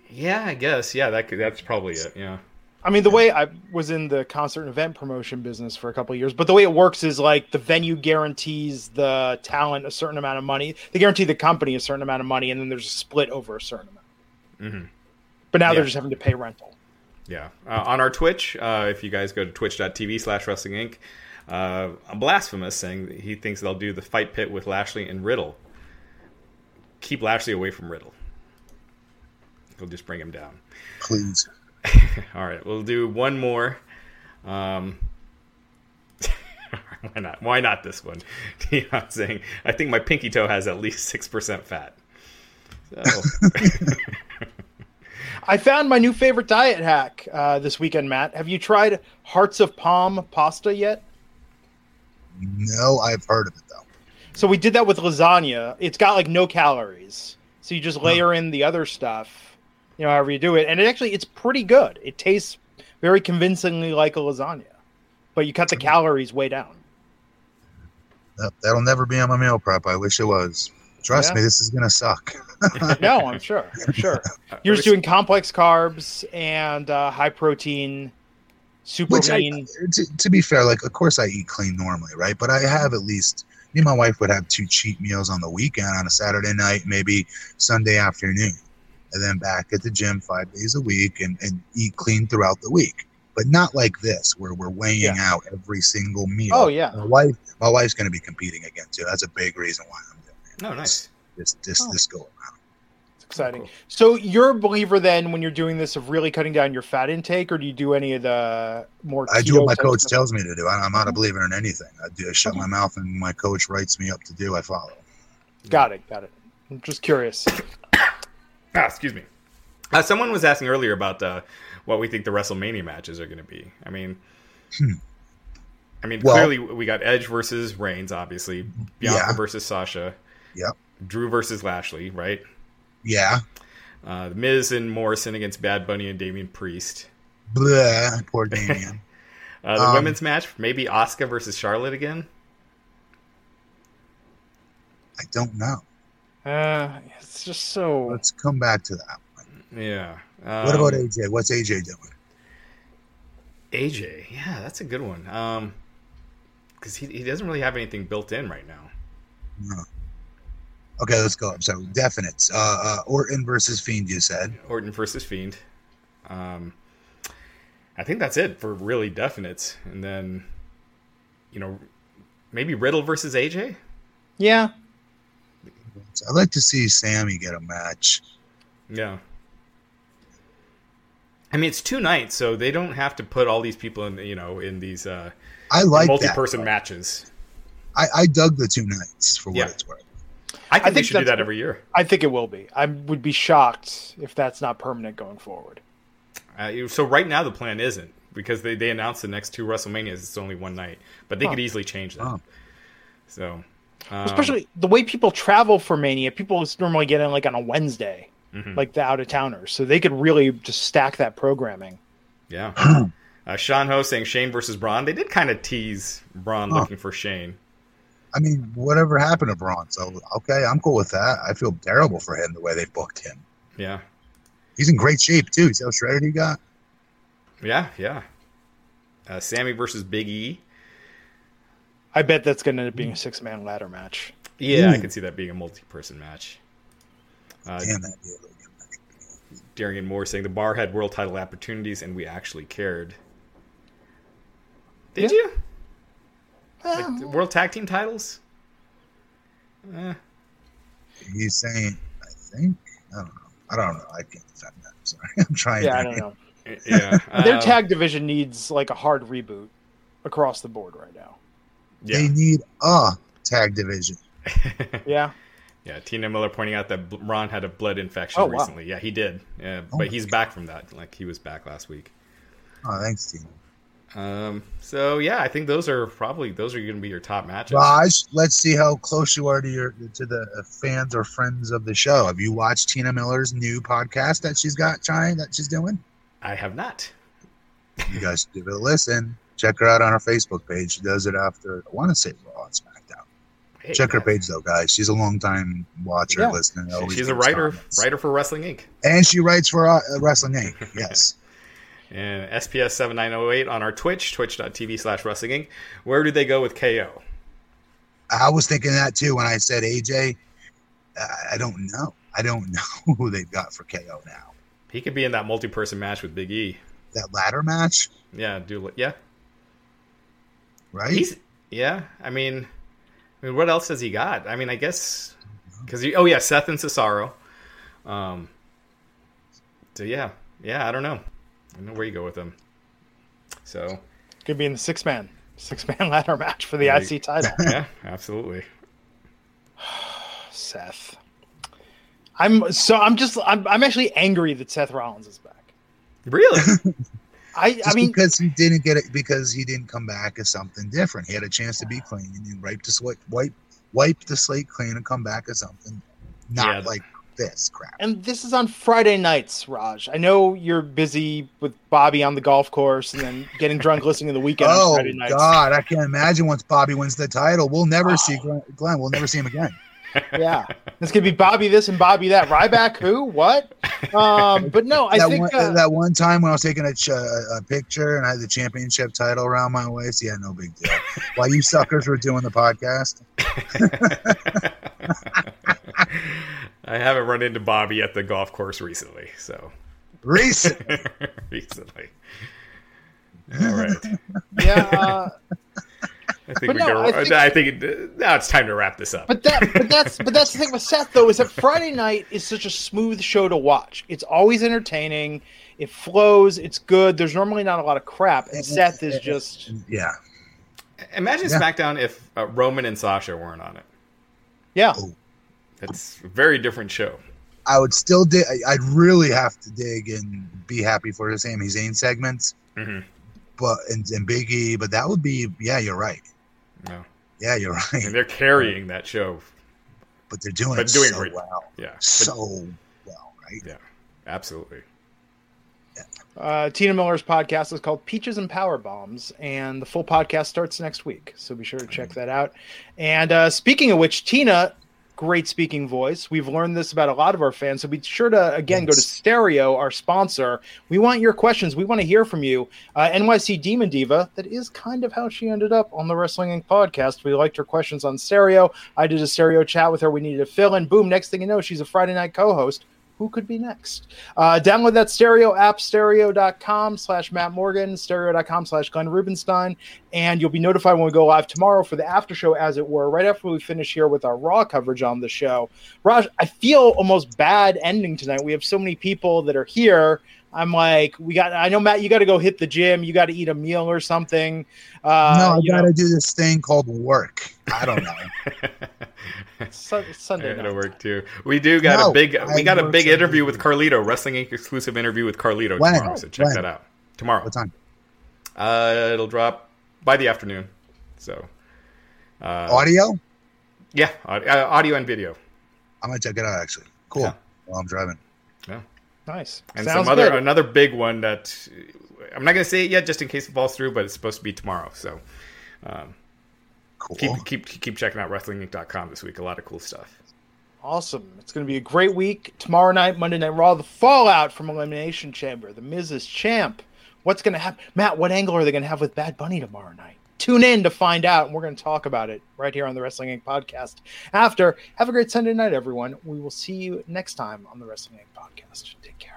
Yeah, I guess. Yeah, that could, that's probably it. Yeah. I mean, the way I was in the concert and event promotion business for a couple of years, but the way it works is like the venue guarantees the talent a certain amount of money. They guarantee the company a certain amount of money, and then there's a split over a certain amount. hmm But now Yeah. they're just having to pay rental. Yeah. Uh, on our Twitch, uh, if you guys go to twitch.tv slash wrestling inc, uh, Blasphemous saying that he thinks they'll do the fight pit with Lashley and Riddle. Keep Lashley away from Riddle. He'll just bring him down. Please. All right, we'll do one more. Um, why not? Why not this one? Dion saying, I think my pinky toe has at least 6% fat. So, I found my new favorite diet hack uh, this weekend, Matt. Have you tried Hearts of Palm pasta yet? No, I've heard of it though. So we did that with lasagna. It's got like no calories. So you just layer in the other stuff, you know, however you do it, and it actually it's pretty good. It tastes very convincingly like a lasagna, but you cut the calories way down. That, that'll never be on my meal prep. I wish it was. Trust Yeah. me, this is gonna suck. No, I'm sure. I'm sure. You're just doing complex carbs and uh, high protein, super Which I, lean. to, to be fair, like of course I eat clean normally, right? But I have at least me and my wife would have two cheat meals on the weekend on a Saturday night, maybe Sunday afternoon, and then back at the gym five days a week and, and eat clean throughout the week. But not like this, where we're weighing Yeah. out every single meal. Oh, yeah. my wife, my wife's going to be competing again too. That's a big reason why I'm doing it. oh, nice. This this Oh. this go around. It's exciting. Cool. So you're a believer then when you're doing this of really cutting down your fat intake, or do you do any of the more? I do what my coach stuff? tells me to do. I, I'm not a believer in anything. I do. I shut Okay. my mouth, and my coach writes me up to do. I follow. Got it. Got it. I'm just curious. Ah, excuse me. Uh, someone was asking earlier about uh, what we think the WrestleMania matches are going to be. I mean, Hmm. I mean, Well- clearly we got Edge versus Reigns, obviously. Bianca Yeah. versus Sasha. Yep. Drew versus Lashley, right? Yeah. Uh, Miz and Morrison against Bad Bunny and Damian Priest. Blah, poor Damian. Uh, the Um, women's match, maybe Asuka versus Charlotte again. I don't know. Uh, it's just so. Let's come back to that. Yeah. What about Um, AJ? What's AJ doing? AJ? Yeah, that's a good one. Um, because he, he doesn't really have anything built in right now. No. Okay, let's go. So definites. Uh, uh, Orton versus Fiend. You said. Orton versus Fiend. Um, I think that's it for really definites. And then, you know, maybe Riddle versus AJ. Yeah. I'd like to see Sammy get a match. Yeah. I mean, it's two nights, so they don't have to put all these people in, you know, in these uh, I like multi-person that. matches. I, I dug the two nights for what Yeah. it's worth. I think, they think should do that every year. I think it will be. I would be shocked if that's not permanent going forward. Uh, so right now the plan isn't because they, they announced the next two WrestleManias. It's only one night, but they Huh. could easily change that. Oh. So Um, Especially the way people travel for Mania, people normally get in like on a Wednesday, mhm. like the out of towners, so they could really just stack that programming. yeah. Uh, Sean Ho saying Shane versus Braun. They did kind of tease Braun Huh. looking for Shane. I mean, whatever happened to Braun? So okay, I'm cool with that. I feel terrible for him the way they booked him. Yeah, He's in great shape too. See how shredded he got? yeah, yeah. Uh, Sammy versus Big E. I bet that's going to end up being a six man ladder match. Yeah, I Ooh. could see that being a multi-person match. Uh, Damn that deal. Darian Moore saying the bar had world title opportunities and we actually cared. Did Yeah. you? Like the world tag team titles? Eh, He's saying, I think. I don't know. I don't know. I can't defend that. I'm sorry. I'm trying. Yeah, I don't know. yeah. Their um, tag division needs like a hard reboot across the board right now. Yeah. They need a tag division. Yeah. yeah. Tina Miller pointing out that Ron had a blood infection Oh, wow. recently. Yeah, he did. Yeah, Oh but my he's back from that. Like he was back last week. Oh, thanks, team. Um, so yeah, I think those are probably those are going to be your top matches. Raj, let's see how close you are to your to the fans or friends of the show. Have you watched Tina Miller's new podcast that she's got trying that she's doing? I have not. You guys should give it a listen. Check her out on her Facebook page. She does it after I want to say Raw and SmackDown. Hey, Check her page though, guys. She's a long time watcher, Yeah. listener. She's a writer, comments. writer for Wrestling Inc. and she writes for uh, Wrestling Inc. Yes. And SPS seven nine zero eight on our Twitch, twitch.tv slash Wrestling Inc. Where do they go with KO? I was thinking that too when I said AJ. I- I don't know. I don't know who they've got for KO now. He could be in that multi-person match with Big E. That ladder match, Yeah, do yeah. right? He's yeah. I mean, I mean, what else has he got? I mean, I guess because oh yeah, Seth and Cesaro. Um. So yeah, yeah. I don't know. I don't know where you go with him. So Could be in the six man six man ladder match for the Yeah, IC title. yeah, absolutely. Seth. I'm so I'm just I'm I'm actually angry that Seth Rollins is back. Really? I Just I mean because he didn't get it because he didn't come back as something different. He had a chance to be clean and wipe the slate wipe wipe the slate clean and come back as something not Yeah. like this crap. and this is on Friday nights, Raj. I know you're busy with Bobby on the golf course and then getting drunk listening to the Weeknd on Oh Friday nights. God, I can't imagine once Bobby wins the title. We'll never Oh. see Glenn, Glenn. We'll never see him again. Yeah. This could be Bobby this and Bobby that. Ryback who? What? Um but no, I that think one, uh, that one time when I was taking a, ch- a picture and I had the championship title around my waist, yeah, no big deal. While you suckers were doing the podcast, I haven't run into Bobby at the golf course recently, so recent. recently. All right. yeah, uh, I think But we no, can. I I think- think, it, now it's time to wrap this up. But that, but that's, but that's the thing with Seth though is that Friday night is such a smooth show to watch. It's always entertaining. It flows. It's good. There's normally not a lot of crap, and Seth is just yeah. Imagine Yeah. SmackDown if uh, Roman and Sasha weren't on it. yeah. Oh. It's a very different show. I would still dig. I'd really have to dig and be happy for the Sami Zayn segments, hmm but and, and Big E. But that would be, yeah, you're right. No, Yeah, you're and right. they're carrying that show. But they're doing But it doing so great. well, Yeah, but- so well, right? Yeah, absolutely. Uh, Tina Miller's podcast is called Peaches and Power Bombs, and the full podcast starts next week. So be sure to check that out. And uh, speaking of which, Tina, great speaking voice. We've learned this about a lot of our fans. So be sure to, again, go to Stereo, our sponsor. We want your questions. We want to hear from you. Uh, NYC Demon Diva, that is kind of how she ended up on the Wrestling Inc. podcast. We liked her questions on Stereo. I did a Stereo chat with her. We needed to fill in. Boom. Next thing you know, she's a Friday night co host who could be next? Uh, download that stereo app, stereo.com slash Matt Morgan, stereo.com slash Glenn Rubenstein, and you'll be notified when we go live tomorrow for the after show, as it were, right after we finish here with our Raw coverage on the show. Raj, I feel almost bad ending tonight. We have so many people that are here. I'm like, we got, I know, Matt, you got to go hit the gym. You got to eat a meal or something. Uh, no, I got to do this thing called work. I don't know. Sun- Sunday It'll night. work too. We do got No, a big. We I got a big Sunday interview with. Carlito, Wrestling Inc. exclusive interview with Carlito When? tomorrow. So check When? that out tomorrow. what time? Uh, it'll drop by the afternoon. So uh, Audio? Yeah, uh, audio and video. I might check it out actually. Cool. Yeah. While I'm driving. Yeah. Nice. And Sounds some other good. another big one that I'm not going to say it yet, just in case it falls through, but it's supposed to be tomorrow. So um, Cool. keep keep keep checking out WrestlingInc.com this week. A lot of cool stuff. Awesome. It's going to be a great week. Tomorrow night, Monday Night Raw, the fallout from Elimination Chamber. The Miz is champ. What's going to happen? Matt, what angle are they going to have with Bad Bunny tomorrow night? Tune in to find out, and we're going to talk about it right here on the Wrestling Inc. podcast. After, have a great Sunday night, everyone. We will see you next time on the Wrestling Inc. podcast. Take care.